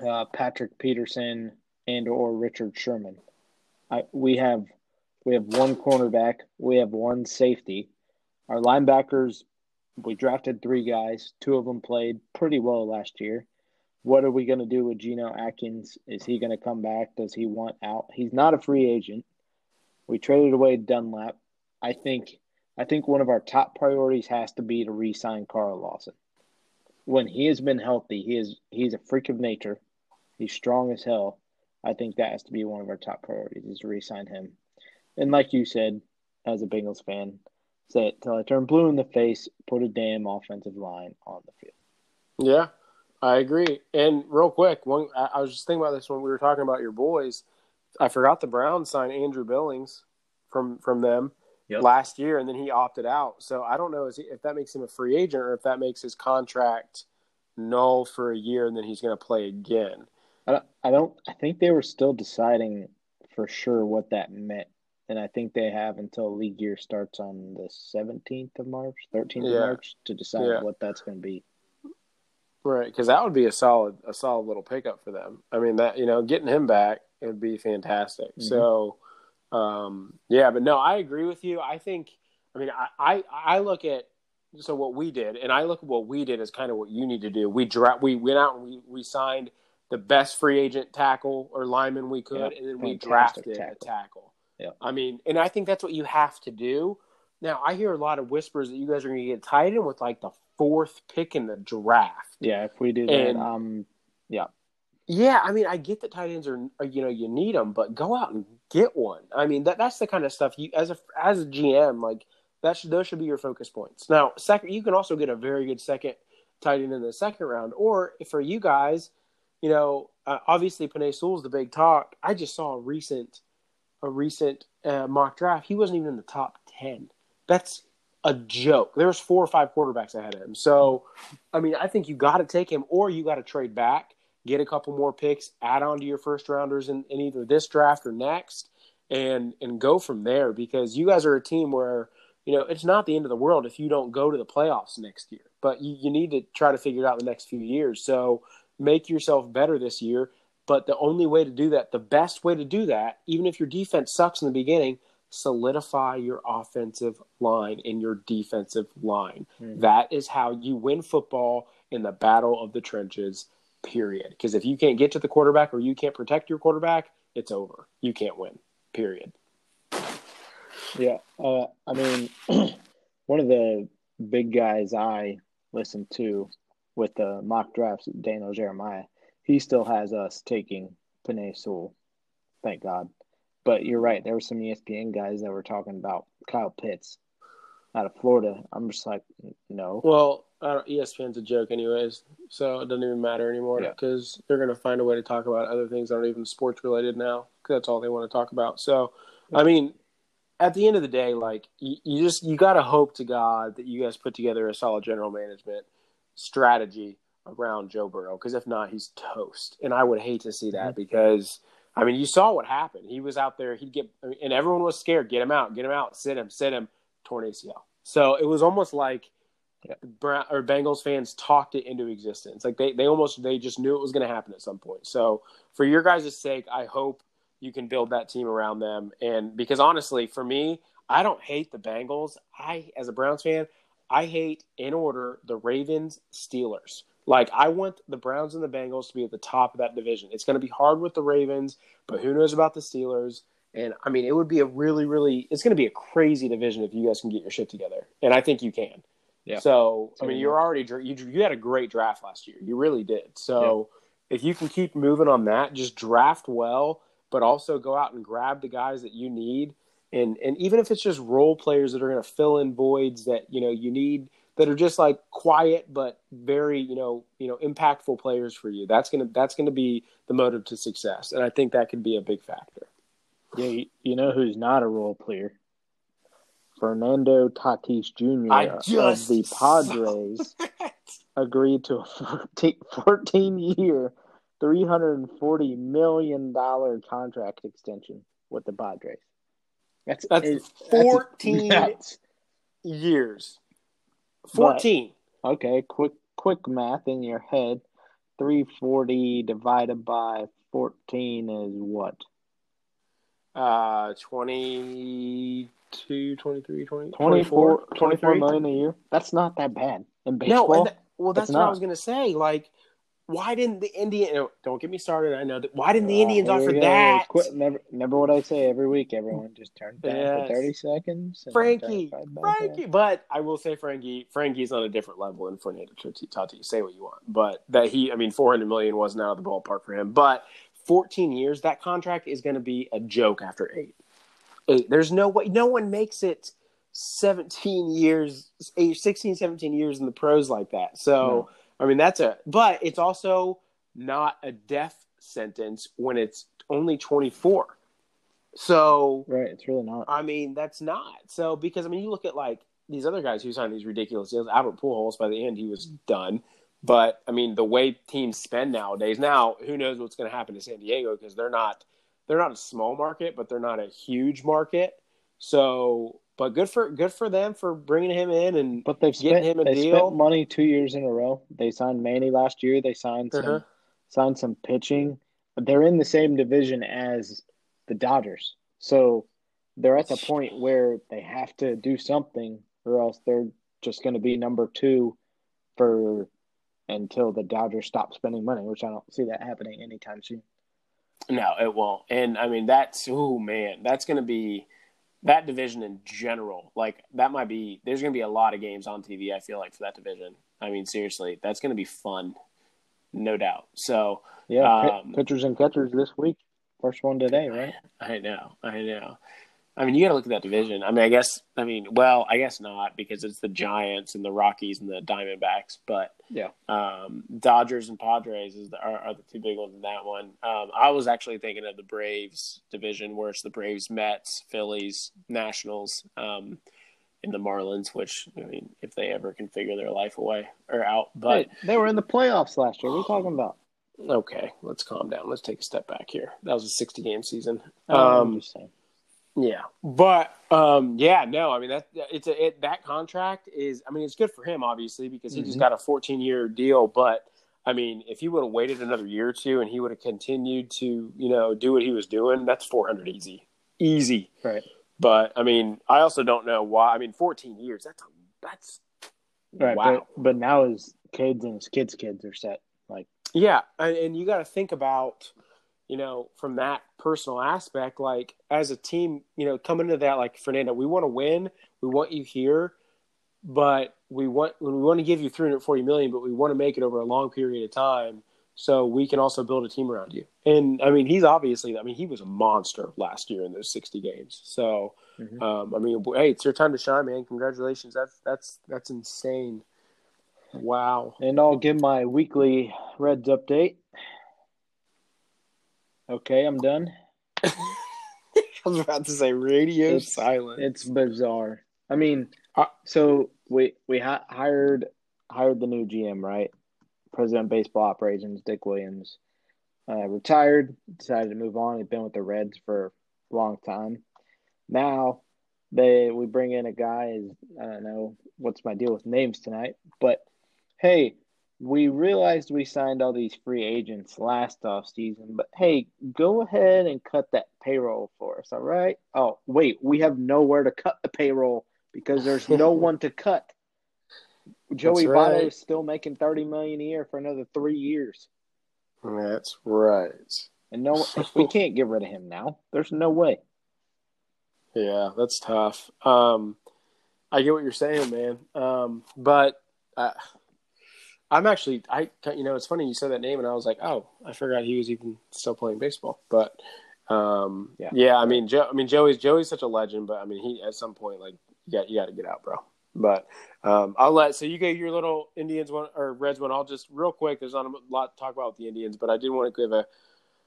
uh, Patrick Peterson and or Richard Sherman. I, we have we have one cornerback, we have one safety. Our linebackers, we drafted three guys. Two of them played pretty well last year. What are we going to do with Geno Atkins? Is he going to come back? Does he want out? He's not a free agent. We traded away Dunlap. I think I think one of our top priorities has to be to re-sign Carl Lawson. When he has been healthy, he is he's a freak of nature. He's strong as hell. I think that has to be one of our top priorities is to re-sign him. And like you said, as a Bengals fan, say it till I turn blue in the face. Put a damn offensive line on the field. Yeah, I agree. And real quick, one I, I was just thinking about this when we were talking about your boys. I forgot the Browns signed Andrew Billings from from them Yep. last year, and then he opted out. So I don't know is he, if that makes him a free agent or if that makes his contract null for a year, and then he's going to play again. I don't, I don't. I think they were still deciding for sure what that meant, and I think they have until league year starts on the seventeenth of March, thirteenth Yeah. of March to decide Yeah. what that's going to be. Right, because that would be a solid a solid little pickup for them. I mean that you know getting him back it would be fantastic. Mhm. So, um, yeah, but no, I agree with you. I think I mean I, I I look at so what we did, and I look at what we did as kind of what you need to do. We dra- we went out and we we signed the best free agent tackle or lineman we could, and then we drafted tackle. a tackle. Yeah. I mean, and I think that's what you have to do. Now, I hear a lot of whispers that you guys are going to get tied in with like the fourth pick in the draft. Yeah, if we do that, um, yeah, Yeah, I mean, I get that tight ends are, are, you know you need them, but go out and get one. I mean, that that's the kind of stuff you as a as a GM like that should those should be your focus points. Now, second, you can also get a very good second tight end in the second round, or for you guys, you know, uh, obviously Penei Sewell's the big talk. I just saw a recent a recent uh, mock draft. He wasn't even in the top ten. That's a joke. There's four or five quarterbacks ahead of him. So, I mean, I think you got to take him, or you got to trade back, get a couple more picks, add on to your first rounders in, in either this draft or next, and and go from there. Because you guys are a team where you know it's not the end of the world if you don't go to the playoffs next year, but you, you need to try to figure it out the next few years. So make yourself better this year. But the only way to do that, the best way to do that, even if your defense sucks in the beginning, solidify your offensive line in your defensive line. Mm-hmm. That is how you win football in the battle of the trenches, period. Because if you can't get to the quarterback or you can't protect your quarterback, it's over. You can't win, period. Yeah. Uh, I mean, one of the big guys I listen to with the mock drafts, Daniel Jeremiah, he still has us taking Penei Sewell. Thank God. But you're right. There were some ESPN guys that were talking about Kyle Pitts out of Florida. I'm just like, no. Well, ESPN's a joke, anyways, so it doesn't even matter anymore because yeah. they're going to find a way to talk about other things that aren't even sports related now because that's all they want to talk about. So, I mean, at the end of the day, like you, you just you got to hope to God that you guys put together a solid general management strategy around Joe Burrow because if not, he's toast. And I would hate to see that mm-hmm. because I mean, you saw what happened. He was out there. He'd get, and everyone was scared. Get him out. Get him out. Sit him. Sit him. Torn ACL. So it was almost like yeah. Brown, or Bengals fans talked it into existence. Like they, they almost they just knew it was going to happen at some point. So for your guys' sake, I hope you can build that team around them. And because honestly, for me, I don't hate the Bengals. I, as a Browns fan, I hate in order the Ravens, Steelers. Like I want the Browns and the Bengals to be at the top of that division. It's going to be hard with the Ravens, but who knows about the Steelers? And I mean, it would be a really, really. It's going to be a crazy division if you guys can get your shit together, and I think you can. Yeah. So I mean, you're already you you had a great draft last year. You really did. So yeah. if you can keep moving on that, just draft well, but also go out and grab the guys that you need, and and even if it's just role players that are going to fill in voids that you know you need that are just like quiet but very you know you know impactful players for you. That's gonna that's gonna be the motive to success, and I think that could be a big factor. Yeah, you know who's not a role player? Fernando Tatis Jr. of the Padres agreed to a 14 year, $340 million contract extension with the Padres. That's, that's 14 that's years. 14. But, okay, quick quick math in your head. 340 divided by 14 is what? Uh 22 23 20 24 24 million a year. That's not that bad in baseball. No, that, well that's what not. I was to say like why didn't the Indian? Don't get me started. I know that. Why didn't the oh, Indians offer that? Quit, remember, remember what I say every week. Everyone just turn down yes. for thirty seconds. Frankie, Frankie. But I will say, Frankie, Frankie's on a different level than Fernando Tatis. Say what you want, but that he, I mean, four hundred million wasn't out of the ballpark for him. But fourteen years, that contract is going to be a joke after eight. Eight. There's no way. No one makes it. 17 years, eh, 16, 17 years in the pros like that. So, no I mean, that's a, but it's also not a death sentence when it's only 24. So, right, it's really not. I mean, that's not. So, because I mean, you look at like these other guys who signed these ridiculous deals. Albert Pujols, by the end, he was done. But I mean, the way teams spend nowadays. Now, who knows what's going to happen to San Diego because they're not they're not a small market, but they're not a huge market. So but good for good for them for bringing him in and but they've spent, him a they deal. spent money two years in a row. They signed Manny last year. They signed some uh-huh. signed some pitching. But they're in the same division as the Dodgers, so they're at the point where they have to do something, or else they're just going to be number two for until the Dodgers stop spending money, which I don't see that happening anytime soon. No, it won't. And I mean, that's oh man, that's going to be that division in general, like that might be there's going to be a lot of games on TV. I feel like for that division. I mean, seriously, that's going to be fun, no doubt. So yeah, um, pitchers and catchers this week. First one today, right? I know, I know. I mean, you got to look at that division. I mean, I guess, I mean, well, I guess not because it's the Giants and the Rockies and the Diamondbacks. But yeah, um, Dodgers and Padres is the, are, are, the two big ones in that one. Um, I was actually thinking of the Braves division, where it's the Braves, Mets, Phillies, Nationals. Um, in the Marlins, which I mean, if they ever can figure their life away or out, but Hey, they were in the playoffs last year. What are you talking about? okay, let's calm down. Let's take a step back here. That was a 60 game season. I'm Um. Yeah, but um, yeah, no, I mean that it's a it, that contract is. I mean, it's good for him obviously because he just Mhm. got a 14 year deal, but. I mean, if he would have waited another year or two and he would have continued to, you know, do what he was doing, that's 400 easy. Easy. Right. But I mean, I also don't know why. I mean, 14 years. That's that's Right. wow. But, but now his kids and his kids' kids are set. Like, Yeah, and, and you got to think about, you know, from that personal aspect, like as a team, you know, coming to that, like Fernando, we want to win, we want you here, but we want we want to give you 340 million, but we want to make it over a long period of time, so we can also build a team around you. And I mean, he's obviously, I mean, he was a monster last year in those 60 games. So, Mhm. um, I mean, hey, it's your time to shine, man. Congratulations. That's that's that's insane. Wow. and I'll give my weekly Reds update. Okay, I'm done. I was about to say radio It's- silence. It's bizarre. I mean, Uh, so we we ha- hired hired the new GM, right? President of Baseball Operations, Dick Williams, uh, retired, decided to move on. He'd been with the Reds for a long time. Now they we bring in a guy. I don't know what's my deal with names tonight, but hey, we realized we signed all these free agents last off season, but hey, go ahead and cut that payroll for us, all right? Oh, wait, we have nowhere to cut the payroll because there's no one to cut. Joey That's Votto right. is still making thirty million a year for another three years, That's right. and no, we can't get rid of him now. There's no way. Yeah, that's tough. Um, I get what you're saying, man. Um, but uh, I'm actually, I, you know, it's funny you said that name, and I was like, oh, I forgot he was even still playing baseball. But um, Yeah. yeah, I mean, Joe, I mean, Joey's Joey's such a legend, but I mean, he at some point, like, you got you got to get out, bro. But um, I'll let so you gave your little Indians one or Reds one. I'll just real quick. There's not a lot to talk about with the Indians, but I did want to give a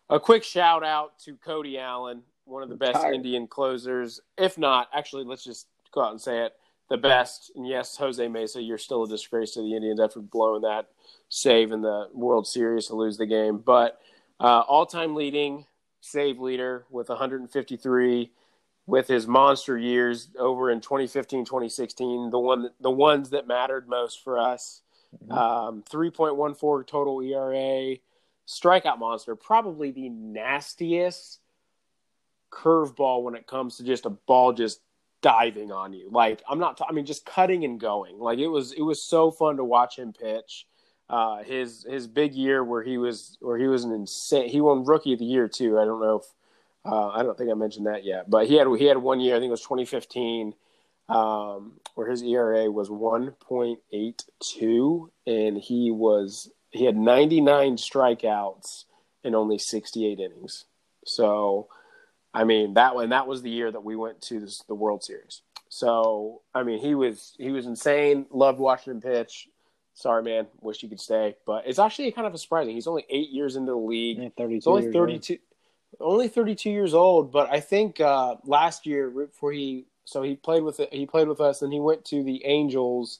a quick shout out to Cody Allen, one of the best Retired. Indian closers. If not, actually, let's just go out and say it. The best, and yes, Jose Mesa, you're still a disgrace to the Indians after blowing that save in the World Series to lose the game. But uh, all-time leading save leader with 153, with his monster years over in 2015, 2016, the one, the ones that mattered most for us. Um, 3.14 total ERA, strikeout monster, probably the nastiest curveball when it comes to just a ball just diving on you. Like I'm not, I mean, just cutting and going. Like it was, it was so fun to watch him pitch. Uh, his his big year where he was where he was an insane. He won Rookie of the Year too. I don't know if uh, I don't think I mentioned that yet, but he had he had one year. I think it was 2015 um, where his ERA was 1.82, and he was he had 99 strikeouts in only 68 innings. So, I mean that one that was the year that we went to this, the World Series. So, I mean he was he was insane. Loved watching him pitch. Sorry, man. Wish you could stay, but it's actually kind of surprising. He's only eight years into the league. Yeah, 32 He's only 32, only 32 years old. But I think uh, last year before he so he played with he played with us, and he went to the Angels,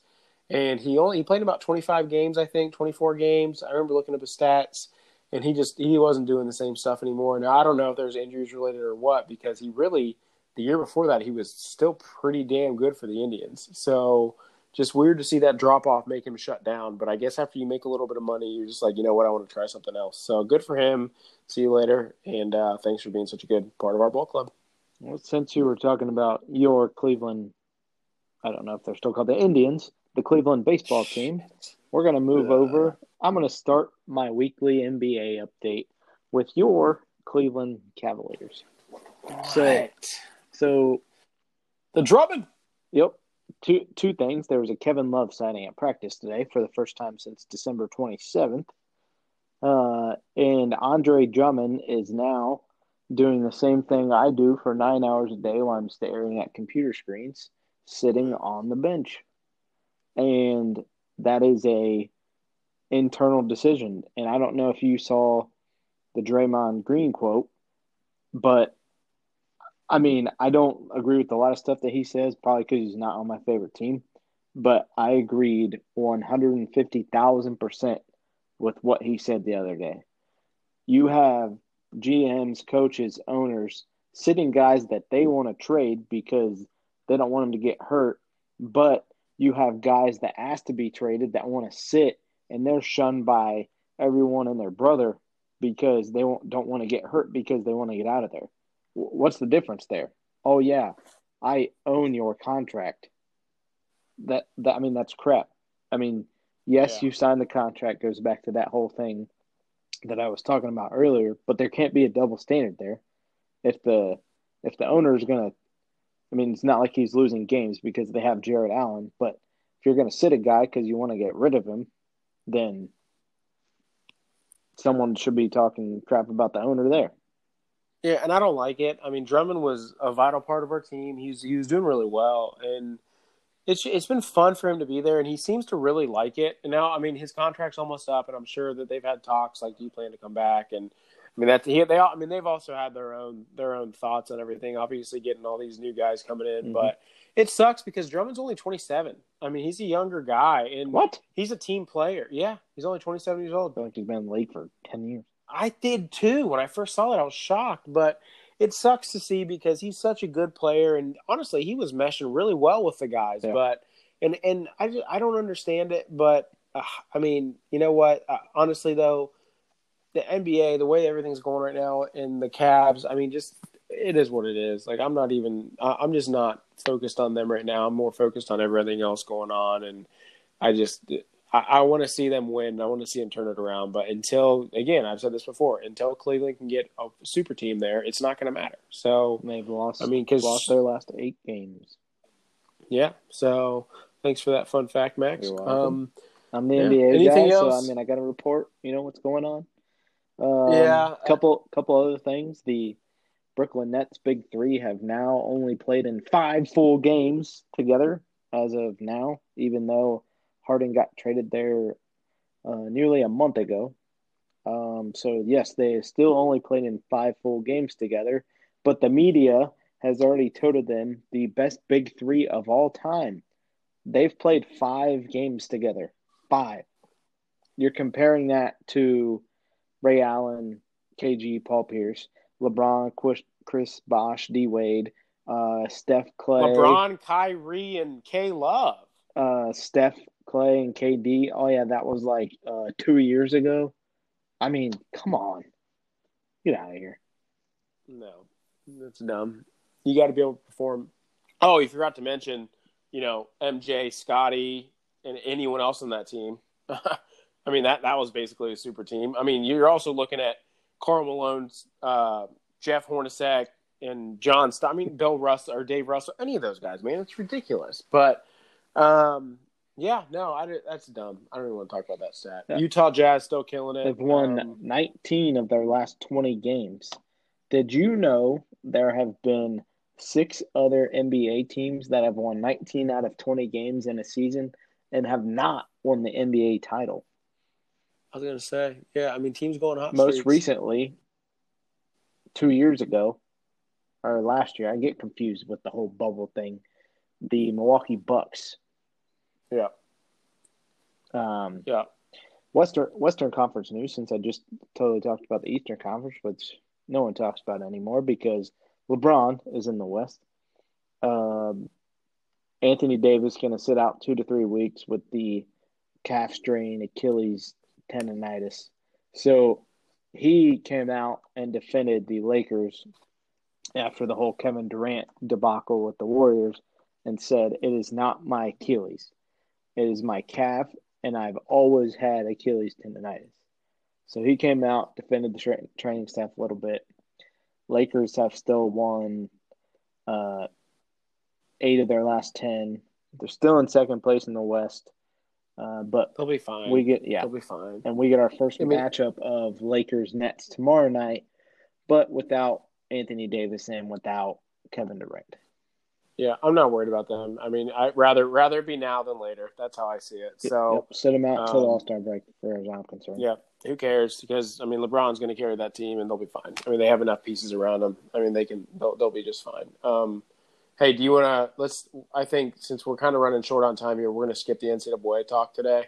and he only he played about 25 games, I think 24 games. I remember looking up his stats, and he just he wasn't doing the same stuff anymore. Now I don't know if there's injuries related or what because he really the year before that he was still pretty damn good for the Indians. So just weird to see that drop off make him shut down. But I guess after you make a little bit of money, you're just like, you know what, I want to try something else. So good for him. See you later, and uh, thanks for being such a good part of our ball club. Well, since you were talking about your Cleveland, I don't know if they're still called the Indians, the Cleveland baseball team, we're going to move Uh. over. I'm going to start my weekly NBA update with your Cleveland Cavaliers. So- So, the Drummond. yep, two two things. There was a Kevin Love signing at practice today for the first time since December 27th. Uh, and Andre Drummond is now doing the same thing I do for nine hours a day while I'm staring at computer screens, sitting on the bench. And that is a internal decision. And I don't know if you saw the Draymond Green quote, but I mean, I don't agree with a lot of stuff that he says, probably because he's not on my favorite team. But I agreed 150,000% with what he said the other day. You have GMs, coaches, owners sitting guys that they want to trade because they don't want them to get hurt, but you have guys that ask to be traded that want to sit and they're shunned by everyone and their brother because they don't want to get hurt because they want to get out of there. What's the difference there? Oh yeah, I own your contract. That that I mean that's crap. I mean, yes, yeah. you signed the contract goes back to that whole thing that I was talking about earlier, but there can't be a double standard there. If the if the owner is going to I mean, it's not like he's losing games because they have Jarrett Allen, but if you're going to sit a guy because you want to get rid of him, then someone should be talking crap about the owner there. Yeah, and I don't like it. I mean, Drummond was a vital part of our team. He's he was doing really well, and it's it's been fun for him to be there, and he seems to really like it. And now, I mean, his contract's almost up, and I'm sure that they've had talks like, do you plan to come back? And I mean, that he, they all, I mean, they've also had their own their own thoughts on everything. Obviously, getting all these new guys coming in, mm-hmm. but it sucks because Drummond's only 27. I mean, he's a younger guy, and what? He's a team player. Yeah, he's only 27 years old. I feel like he's been in the league for 10 years. I did too. When I first saw it, I was shocked, but it sucks to see because he's such a good player, and honestly, he was meshing really well with the guys. Yeah. But and and I just, I don't understand it, but uh, I mean, you know what? Uh, honestly, though, the NBA, the way everything's going right now, in the Cavs, I mean, just it is what it is. Like I'm not even I'm just not focused on them right now. I'm more focused on everything else going on, and I just I, I want to see them win. I want to see them turn it around. But until again, I've said this before, until Cleveland can get a super team there, it's not going to matter. So they've lost. I mean, because lost their last eight games. Yeah. So thanks for that fun fact, Max. Um, I'm the yeah. NBA Anything guy, else? so I mean, I got to report. You know what's going on. Um, yeah. Couple couple other things. The Brooklyn Nets Big Three have now only played in five full games together as of now, even though Harden got traded there uh, nearly a month ago. Um, so, yes, they still only played in five full games together, but the media has already touted them the best Big Three of all time. They've played five games together. Five. You're comparing that to Ray Allen, KG, Paul Pierce LeBron, Chris Bosh, D Wade, uh, Steph Clay, LeBron, Kyrie, and K Love. Uh, Steph Clay and KD. Oh yeah, that was like uh, two years ago. I mean, come on, get out of here. No, that's dumb. You got to be able to perform. Oh, you forgot to mention, you know, MJ, Scotty, and anyone else on that team. I mean, that that was basically a super team. I mean, you're also looking at Karl Malone's, uh, Jeff Hornacek, and John. St- I mean, Bill Russell or Dave Russell, any of those guys, man, it's ridiculous. But um, yeah, no, I, that's dumb. I don't even want to talk about that stat. Yeah. Utah Jazz still killing it. They've won um, 19 of their last 20 games. Did you know there have been six other NBA teams that have won 19 out of 20 games in a season and have not won the NBA title? I was gonna say, yeah. I mean, teams going hot. Most streaks. recently, two years ago, or last year, I get confused with the whole bubble thing. The Milwaukee Bucks. Yeah. Um, yeah. Western Western Conference news. Since I just totally talked about the Eastern Conference, which no one talks about anymore because LeBron is in the West. Um, Anthony Davis going to sit out two to three weeks with the calf strain, Achilles tendonitis. So he came out and defended the Lakers after the whole Kevin Durant debacle with the Warriors and said, It is not my Achilles. It is my calf, and I've always had Achilles tendonitis. So he came out, defended the tra- training staff a little bit. Lakers have still won uh, eight of their last 10. They're still in second place in the West. Uh, but they'll be fine. We get yeah, they'll be fine, and we get our first I mean, matchup of Lakers Nets tomorrow night, but without Anthony Davis and without Kevin Durant. Yeah, I'm not worried about them. I mean, I rather rather be now than later. That's how I see it. So yep. sit them out until um, the All Star break, as far as I'm concerned. Yeah, who cares? Because I mean, LeBron's going to carry that team, and they'll be fine. I mean, they have enough pieces around them. I mean, they can they'll, they'll be just fine. Um, hey, do you want to let's? I think since we're kind of running short on time here, we're going to skip the NCAA talk today,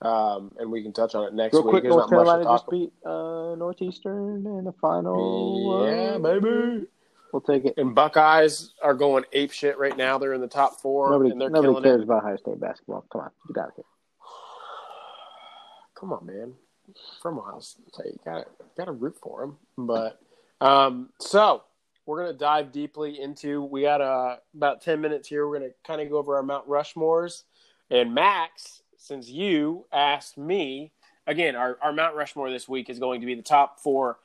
um, and we can touch on it next Real week. quick, There's North Carolina just beat uh, Northeastern in the final. Yeah, uh, baby. We'll take it. And Buckeyes are going ape shit right now. They're in the top four, Nobody, and they're nobody cares it. about Ohio State basketball. Come on, you got it. here. Come on, man. From Ohio State, you got to got to root for them. But um, so we're gonna dive deeply into. We got uh, about ten minutes here. We're gonna kind of go over our Mount Rushmores. And Max, since you asked me again, our, our Mount Rushmore this week is going to be the top four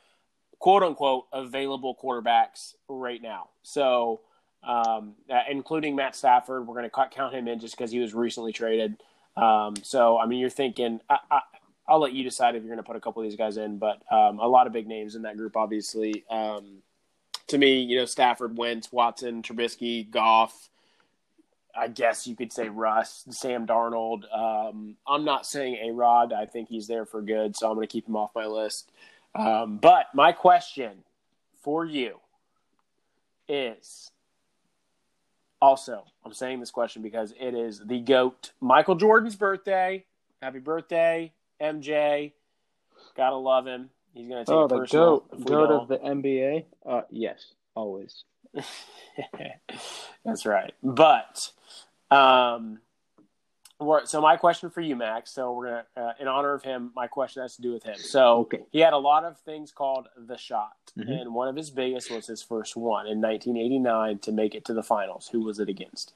quote unquote available quarterbacks right now. So, um, uh, including Matt Stafford, we're going to count him in just because he was recently traded. Um, so, I mean, you're thinking, I, I, I'll let you decide if you're going to put a couple of these guys in, but um, a lot of big names in that group, obviously. Um, to me, you know, Stafford, Wentz, Watson, Trubisky, Goff. I guess you could say Russ, Sam Darnold. Um, I'm not saying A Rod. I think he's there for good, so I'm going to keep him off my list. Um, but my question for you is also, I'm saying this question because it is the GOAT, Michael Jordan's birthday. Happy birthday, MJ. Gotta love him. He's going to take Oh, the personal. goat, goat of the NBA. Uh, yes, always. That's right. But um, so my question for you, Max. So we're gonna, uh, in honor of him, my question has to do with him. So Okay. he had a lot of things called the shot, Mhm. and one of his biggest was his first one in 1989 to make it to the finals. Who was it against?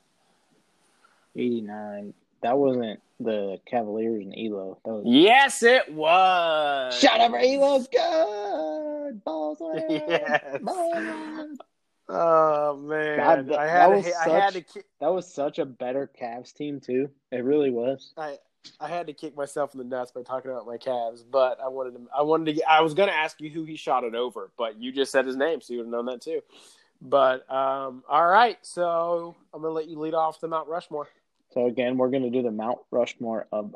89. That wasn't the Cavaliers and Ehlo. That was Yes, it was. Shut up, Ehlo's good. Balls. Yes. Balls. Oh man, God, that- I that had was to, I had to ki- That was such a better Cavs team too. It really was. I I had to kick myself in the nuts by talking about my Cavs, but I wanted to. I wanted to. I was going to ask you who he shot it over, but you just said his name, so you would have known that too. But um, all right, so I'm going to let you lead off the Mount Rushmore. So again, we're going to do the Mount Rushmore of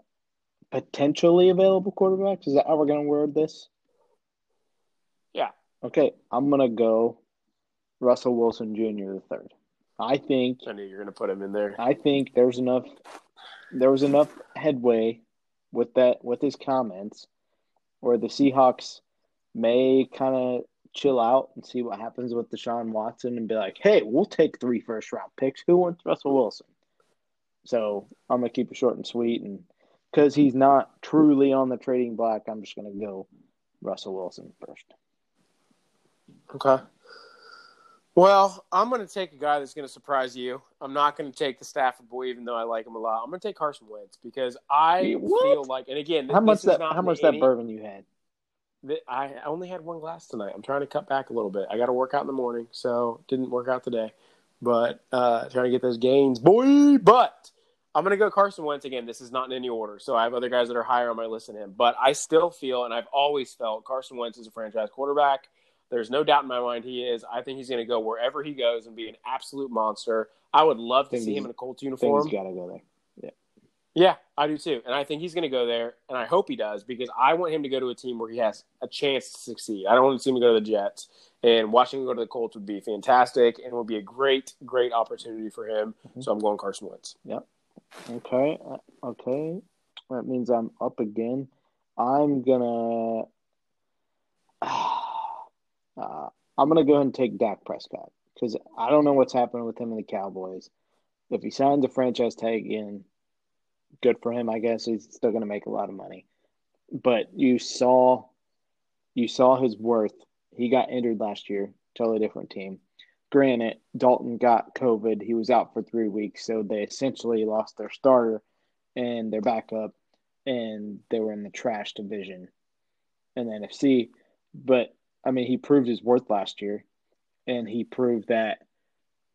potentially available quarterbacks. Is that how we're going to word this? Yeah. Okay, I'm going to go Russell Wilson Jr. the third. I think I knew you were going to put him in there. I think there's enough there was enough headway with that with his comments where the Seahawks may kind of chill out and see what happens with Deshaun Watson and be like, "Hey, we'll take three first round picks. Who wants Russell Wilson?" So I'm gonna keep it short and sweet, and because he's not truly on the trading block, I'm just gonna go Russell Wilson first. Okay. Well, I'm going to take a guy that's going to surprise you. I'm not going to take the Stafford boy, even though I like him a lot. I'm going to take Carson Wentz because I What? feel like, and again, How much that? not How much any- that bourbon you had? Th- I only had one glass tonight. I'm trying to cut back a little bit. I got to work out in the morning, so didn't work out today. But uh, trying to get those gains, boy. But I'm going to go Carson Wentz again. This is not in any order, so I have other guys that are higher on my list than him. But I still feel, and I've always felt, Carson Wentz is a franchise quarterback. There's no doubt in my mind he is. I think he's going to go wherever he goes and be an absolute monster. I would love to see him in a Colts uniform. he's got to go there. Yeah, yeah, I do too. And I think he's going to go there, and I hope he does because I want him to go to a team where he has a chance to succeed. I don't want to see him go to the Jets. And watching him go to the Colts would be fantastic and would be a great, great opportunity for him. Mhm. So I'm going Carson Wentz. Okay, uh, okay. That means I'm up again. I'm gonna. Uh, I'm gonna go ahead and take Dak Prescott because I don't know what's happening with him and the Cowboys. If he signs a franchise tag again, good for him. I guess he's still gonna make a lot of money. But you saw, you saw his worth. He got injured last year. Totally different team. Granted, Dalton got COVID. He was out for three weeks, so they essentially lost their starter and their backup, and they were in the trash division in the NFC. But I mean, he proved his worth last year, and he proved that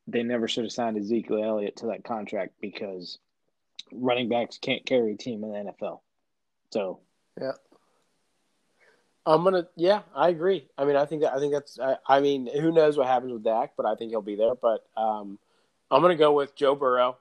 they never should have signed Ezekiel Elliott to that contract because running backs can't carry a team in the NFL. So I'm gonna, yeah, I agree. I mean, I think that I think that's. I, I mean, who knows what happens with Dak, but I think he'll be there. But um, I'm gonna go with Joe Burrow.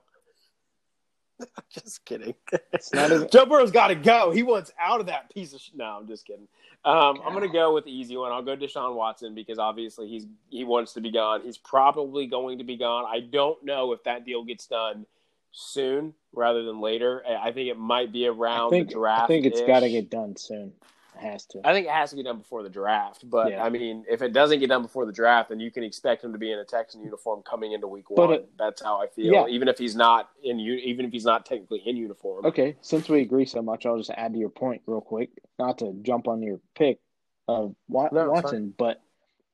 just kidding. It's not even- Joe Burrow's got to go. He wants out of that piece of. Sh- no, I'm just kidding. Um, I'm going to go with the easy one. I'll go Deshaun Watson because obviously he's he wants to be gone. He's probably going to be gone. I don't know if that deal gets done soon rather than later. I I think it might be around I think the draft. I think it's got to get done soon. Has to. I think it has to get done before the draft. But Yeah. I mean, if it doesn't get done before the draft, then you can expect him to be in a Texan uniform coming into Week One. it- That's how I feel. Yeah. Even if he's not in, even if he's not technically in uniform. Okay, since we agree so much, I'll just add to your point real quick. Not to jump on your pick of Wa- No, Watson, but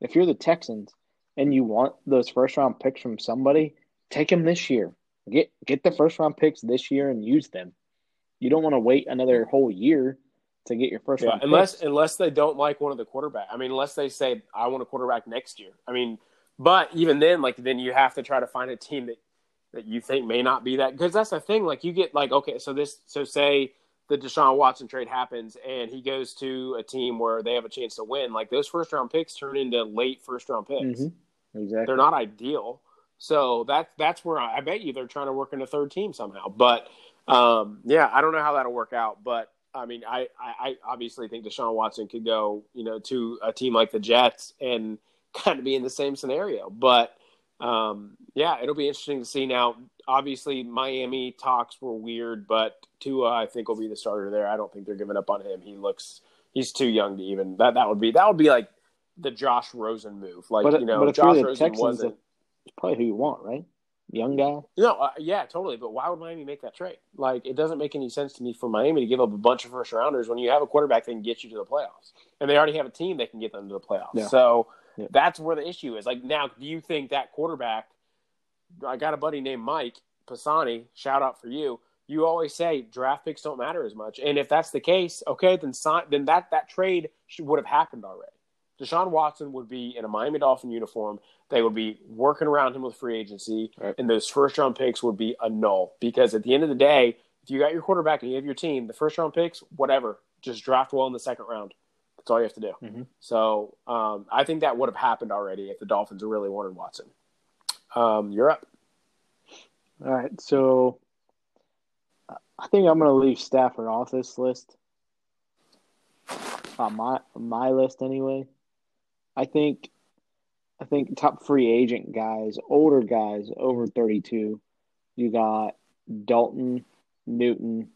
if you're the Texans and you want those first round picks from somebody, take them this year. Get get the first round picks this year and use them. You don't want to wait another whole year to get your first Yeah, round unless picks. unless they don't like one of the quarterback. I mean, unless they say I want a quarterback next year. I mean, but even then, like then you have to try to find a team that that you think may not be that because that's the thing. Like you get like okay, so this so say the Deshaun Watson trade happens and he goes to a team where they have a chance to win. Like those first round picks turn into late first round picks. Mhm. Exactly. They're not ideal. So that's that's where I, I bet you they're trying to work in a third team somehow. But um, yeah, I don't know how that'll work out. But I mean, I, I, I obviously think Deshaun Watson could go, you know, to a team like the Jets and kind of be in the same scenario. But um, yeah, it'll be interesting to see. Now, obviously, Miami talks were weird, but Tua, I think, will be the starter there. I don't think they're giving up on him. He looks he's too young to even that. That would be that would be like the Josh Rosen move. Like But- you know, but Josh Rosen Texans, wasn't. It's probably who you want, right? Young guy. No, uh, yeah, totally. But why would Miami make that trade? Like, it doesn't make any sense to me for Miami to give up a bunch of first rounders when you have a quarterback that can get you to the playoffs, and they already have a team that can get them to the playoffs. Yeah. So Yeah. that's where the issue is. Like, now, do you think that quarterback? I got a buddy named Mike Pisani. Shout out for you. You always say draft picks don't matter as much, and if that's the case, okay, then sign, then that that trade should, would have happened already. Deshaun Watson would be in a Miami Dolphin uniform. They would be working around him with free agency, Right. and those first round picks would be a null. Because at the end of the day, if you got your quarterback and you have your team, the first round picks, whatever, just draft well in the second round. That's all you have to do. Mhm. So um, I think that would have happened already if the Dolphins really wanted Watson. Um, you're up. All right, so I think I'm going to leave Stafford off this list. On my my list anyway. I think I think top free agent guys, older guys over 32. You got Dalton, Newton,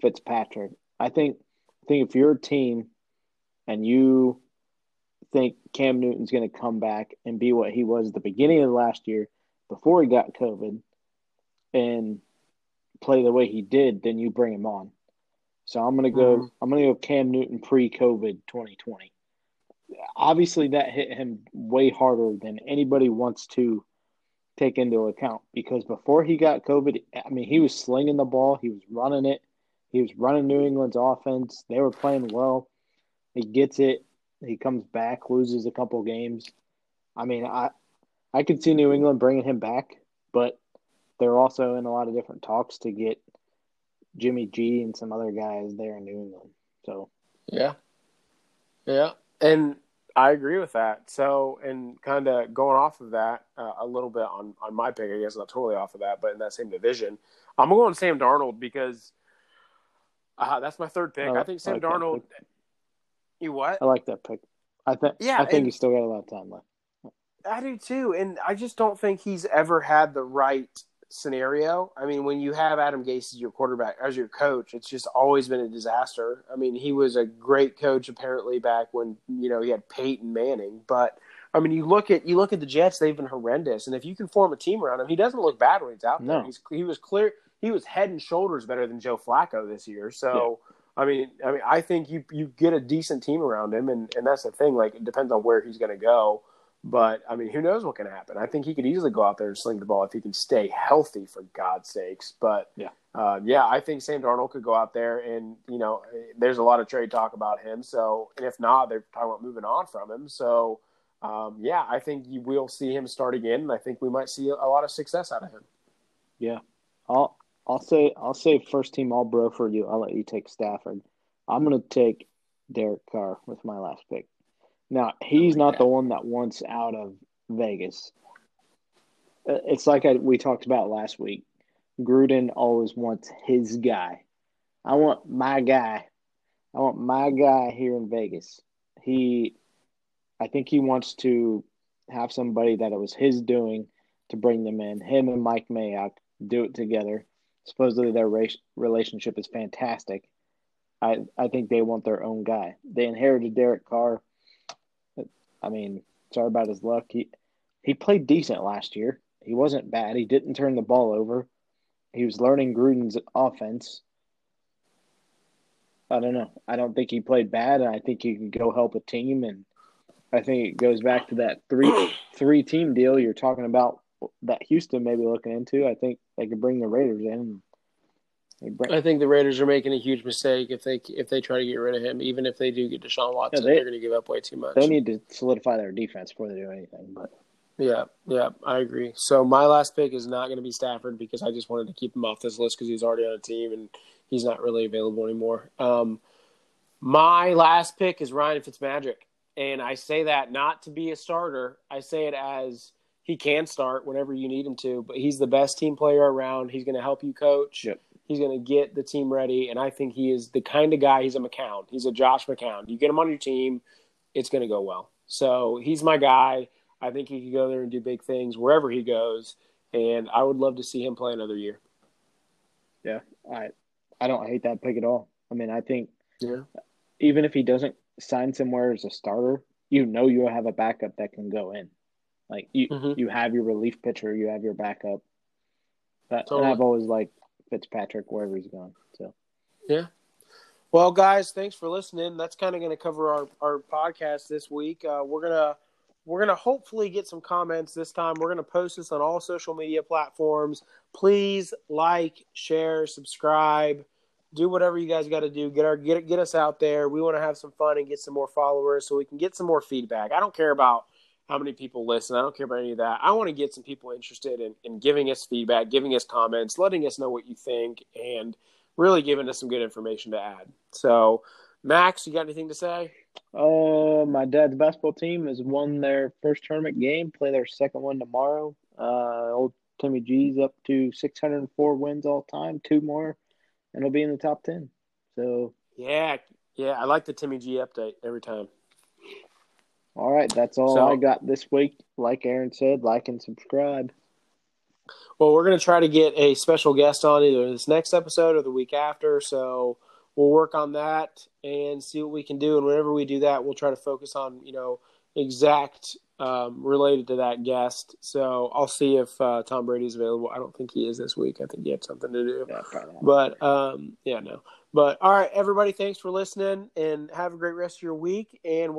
Fitzpatrick. I think I think if you're a team and you think Cam Newton's going to come back and be what he was at the beginning of last year before he got COVID and play the way he did, then you bring him on. So I'm gonna go. Mhm. I'm gonna go Cam Newton pre-COVID 2020. Obviously, that hit him way harder than anybody wants to take into account because before he got COVID, I mean, he was slinging the ball, he was running it, he was running New England's offense. They were playing well. He gets it. He comes back, loses a couple games. I mean, I I could see New England bringing him back, but they're also in a lot of different talks to get Jimmy G and some other guys there in New England. So Yeah. Yeah. And I agree with that. So, and kind of going off of that uh, a little bit on, on my pick, I guess not totally off of that, but in that same division, I'm going Sam Darnold because uh, that's my third pick. I- I think I Sam like Darnold. You what? I like that pick. I think Yeah, I think he's still got a lot of time left. I do too, and I just don't think he's ever had the right scenario. I mean, when you have Adam Gase as your quarterback, as your coach, it's just always been a disaster. I mean, he was a great coach apparently back when you know he had Peyton Manning, but I mean, you look at you look at the Jets; they've been horrendous. And if you can form a team around him, he doesn't look bad when he's out there. No. He's he was clear. He was head and shoulders better than Joe Flacco this year. So. I mean, I mean, I think you you get a decent team around him, and, and that's the thing. Like, it depends on where he's going to go. But I mean, who knows what can happen? I think he could easily go out there and sling the ball if he can stay healthy, for God's sakes. But Yeah. uh, yeah, I think Sam Darnold could go out there, and you know, there's a lot of trade talk about him. So, and if not, they're talking about moving on from him. So, um, yeah, I think you will see him start again, and I think we might see a lot of success out of him. Yeah, I'll I'll say I'll say first team All Bro for you. I'll let you take Stafford. I'm gonna take Derek Carr with my last pick. Now he's not the one that wants out of Vegas. Uh, It's like I, we talked about last week. Gruden always wants his guy. I want my guy. I want my guy here in Vegas. He, I think he wants to have somebody that it was his doing to bring them in. Him and Mike Mayock do it together. Supposedly their race, relationship is fantastic. I I think they want their own guy. They inherited Derek Carr. I mean, sorry about his luck. He he played decent last year. He wasn't bad. He didn't turn the ball over. He was learning Gruden's offense. I don't know. I don't think he played bad. I think he can go help a team, and I think it goes back to that three three team deal you're talking about that Houston may be looking into. I think they could bring the Raiders in. Bring... I think the Raiders are making a huge mistake if they if they try to get rid of him. Even if they do get Deshaun Watson, they, are going to give up way too much. They need to solidify their defense before they do anything. But yeah, yeah, I agree. So my last pick is not going to be Stafford because I just wanted to keep him off this list because he's already on a team and he's not really available anymore. Um, my last pick is Ryan Fitzmagic, and I say that not to be a starter. I say it as he can start whenever you need him to, but he's the best team player around. He's going to help you coach. Yep. He's going to get the team ready, and I think he is the kind of guy. He's a McCown. He's a Josh McCown. You get him on your team, it's going to go well. So he's my guy. I think he could go there and do big things wherever he goes, and I would love to see him play another year. Yeah, I I don't hate that pick at all. I mean, I think yeah. even if he doesn't sign somewhere as a starter, you know you'll have a backup that can go in. Like you, mm-hmm. you have your relief pitcher, you have your backup. But, totally. And I've always liked Fitzpatrick wherever he's gone. So yeah. Well, guys, thanks for listening. That's kind of going to cover our, our podcast this week. Uh, we're gonna we're gonna hopefully get some comments this time. We're gonna post this on all social media platforms. Please like, share, subscribe, do whatever you guys got to do. Get our get get us out there. We want to have some fun and get some more followers so we can get some more feedback. I don't care about how many people listen. I don't care about any of that. I want to get some people interested in, in giving us feedback, giving us comments, letting us know what you think, and really giving us some good information to add. So, Max, you got anything to say? Uh, my dad's basketball team has won their first tournament game. Play their second one tomorrow. Uh, old Timmy G's up to 604 wins all time. Two more, and he'll be in the top 10. So yeah, yeah, I like the Timmy G update every time. All right, that's all so, I got this week. Like Aaron said, like and subscribe. Well, we're going to try to get a special guest on either this next episode or the week after. So we'll work on that and see what we can do. And whenever we do that, we'll try to focus on, you know, exact um, related to that guest. So I'll see if uh, Tom Brady's available. I don't think he is this week. I think he had something to do. Yeah, but um, yeah, no. But all right, everybody, thanks for listening and have a great rest of your week. And we'll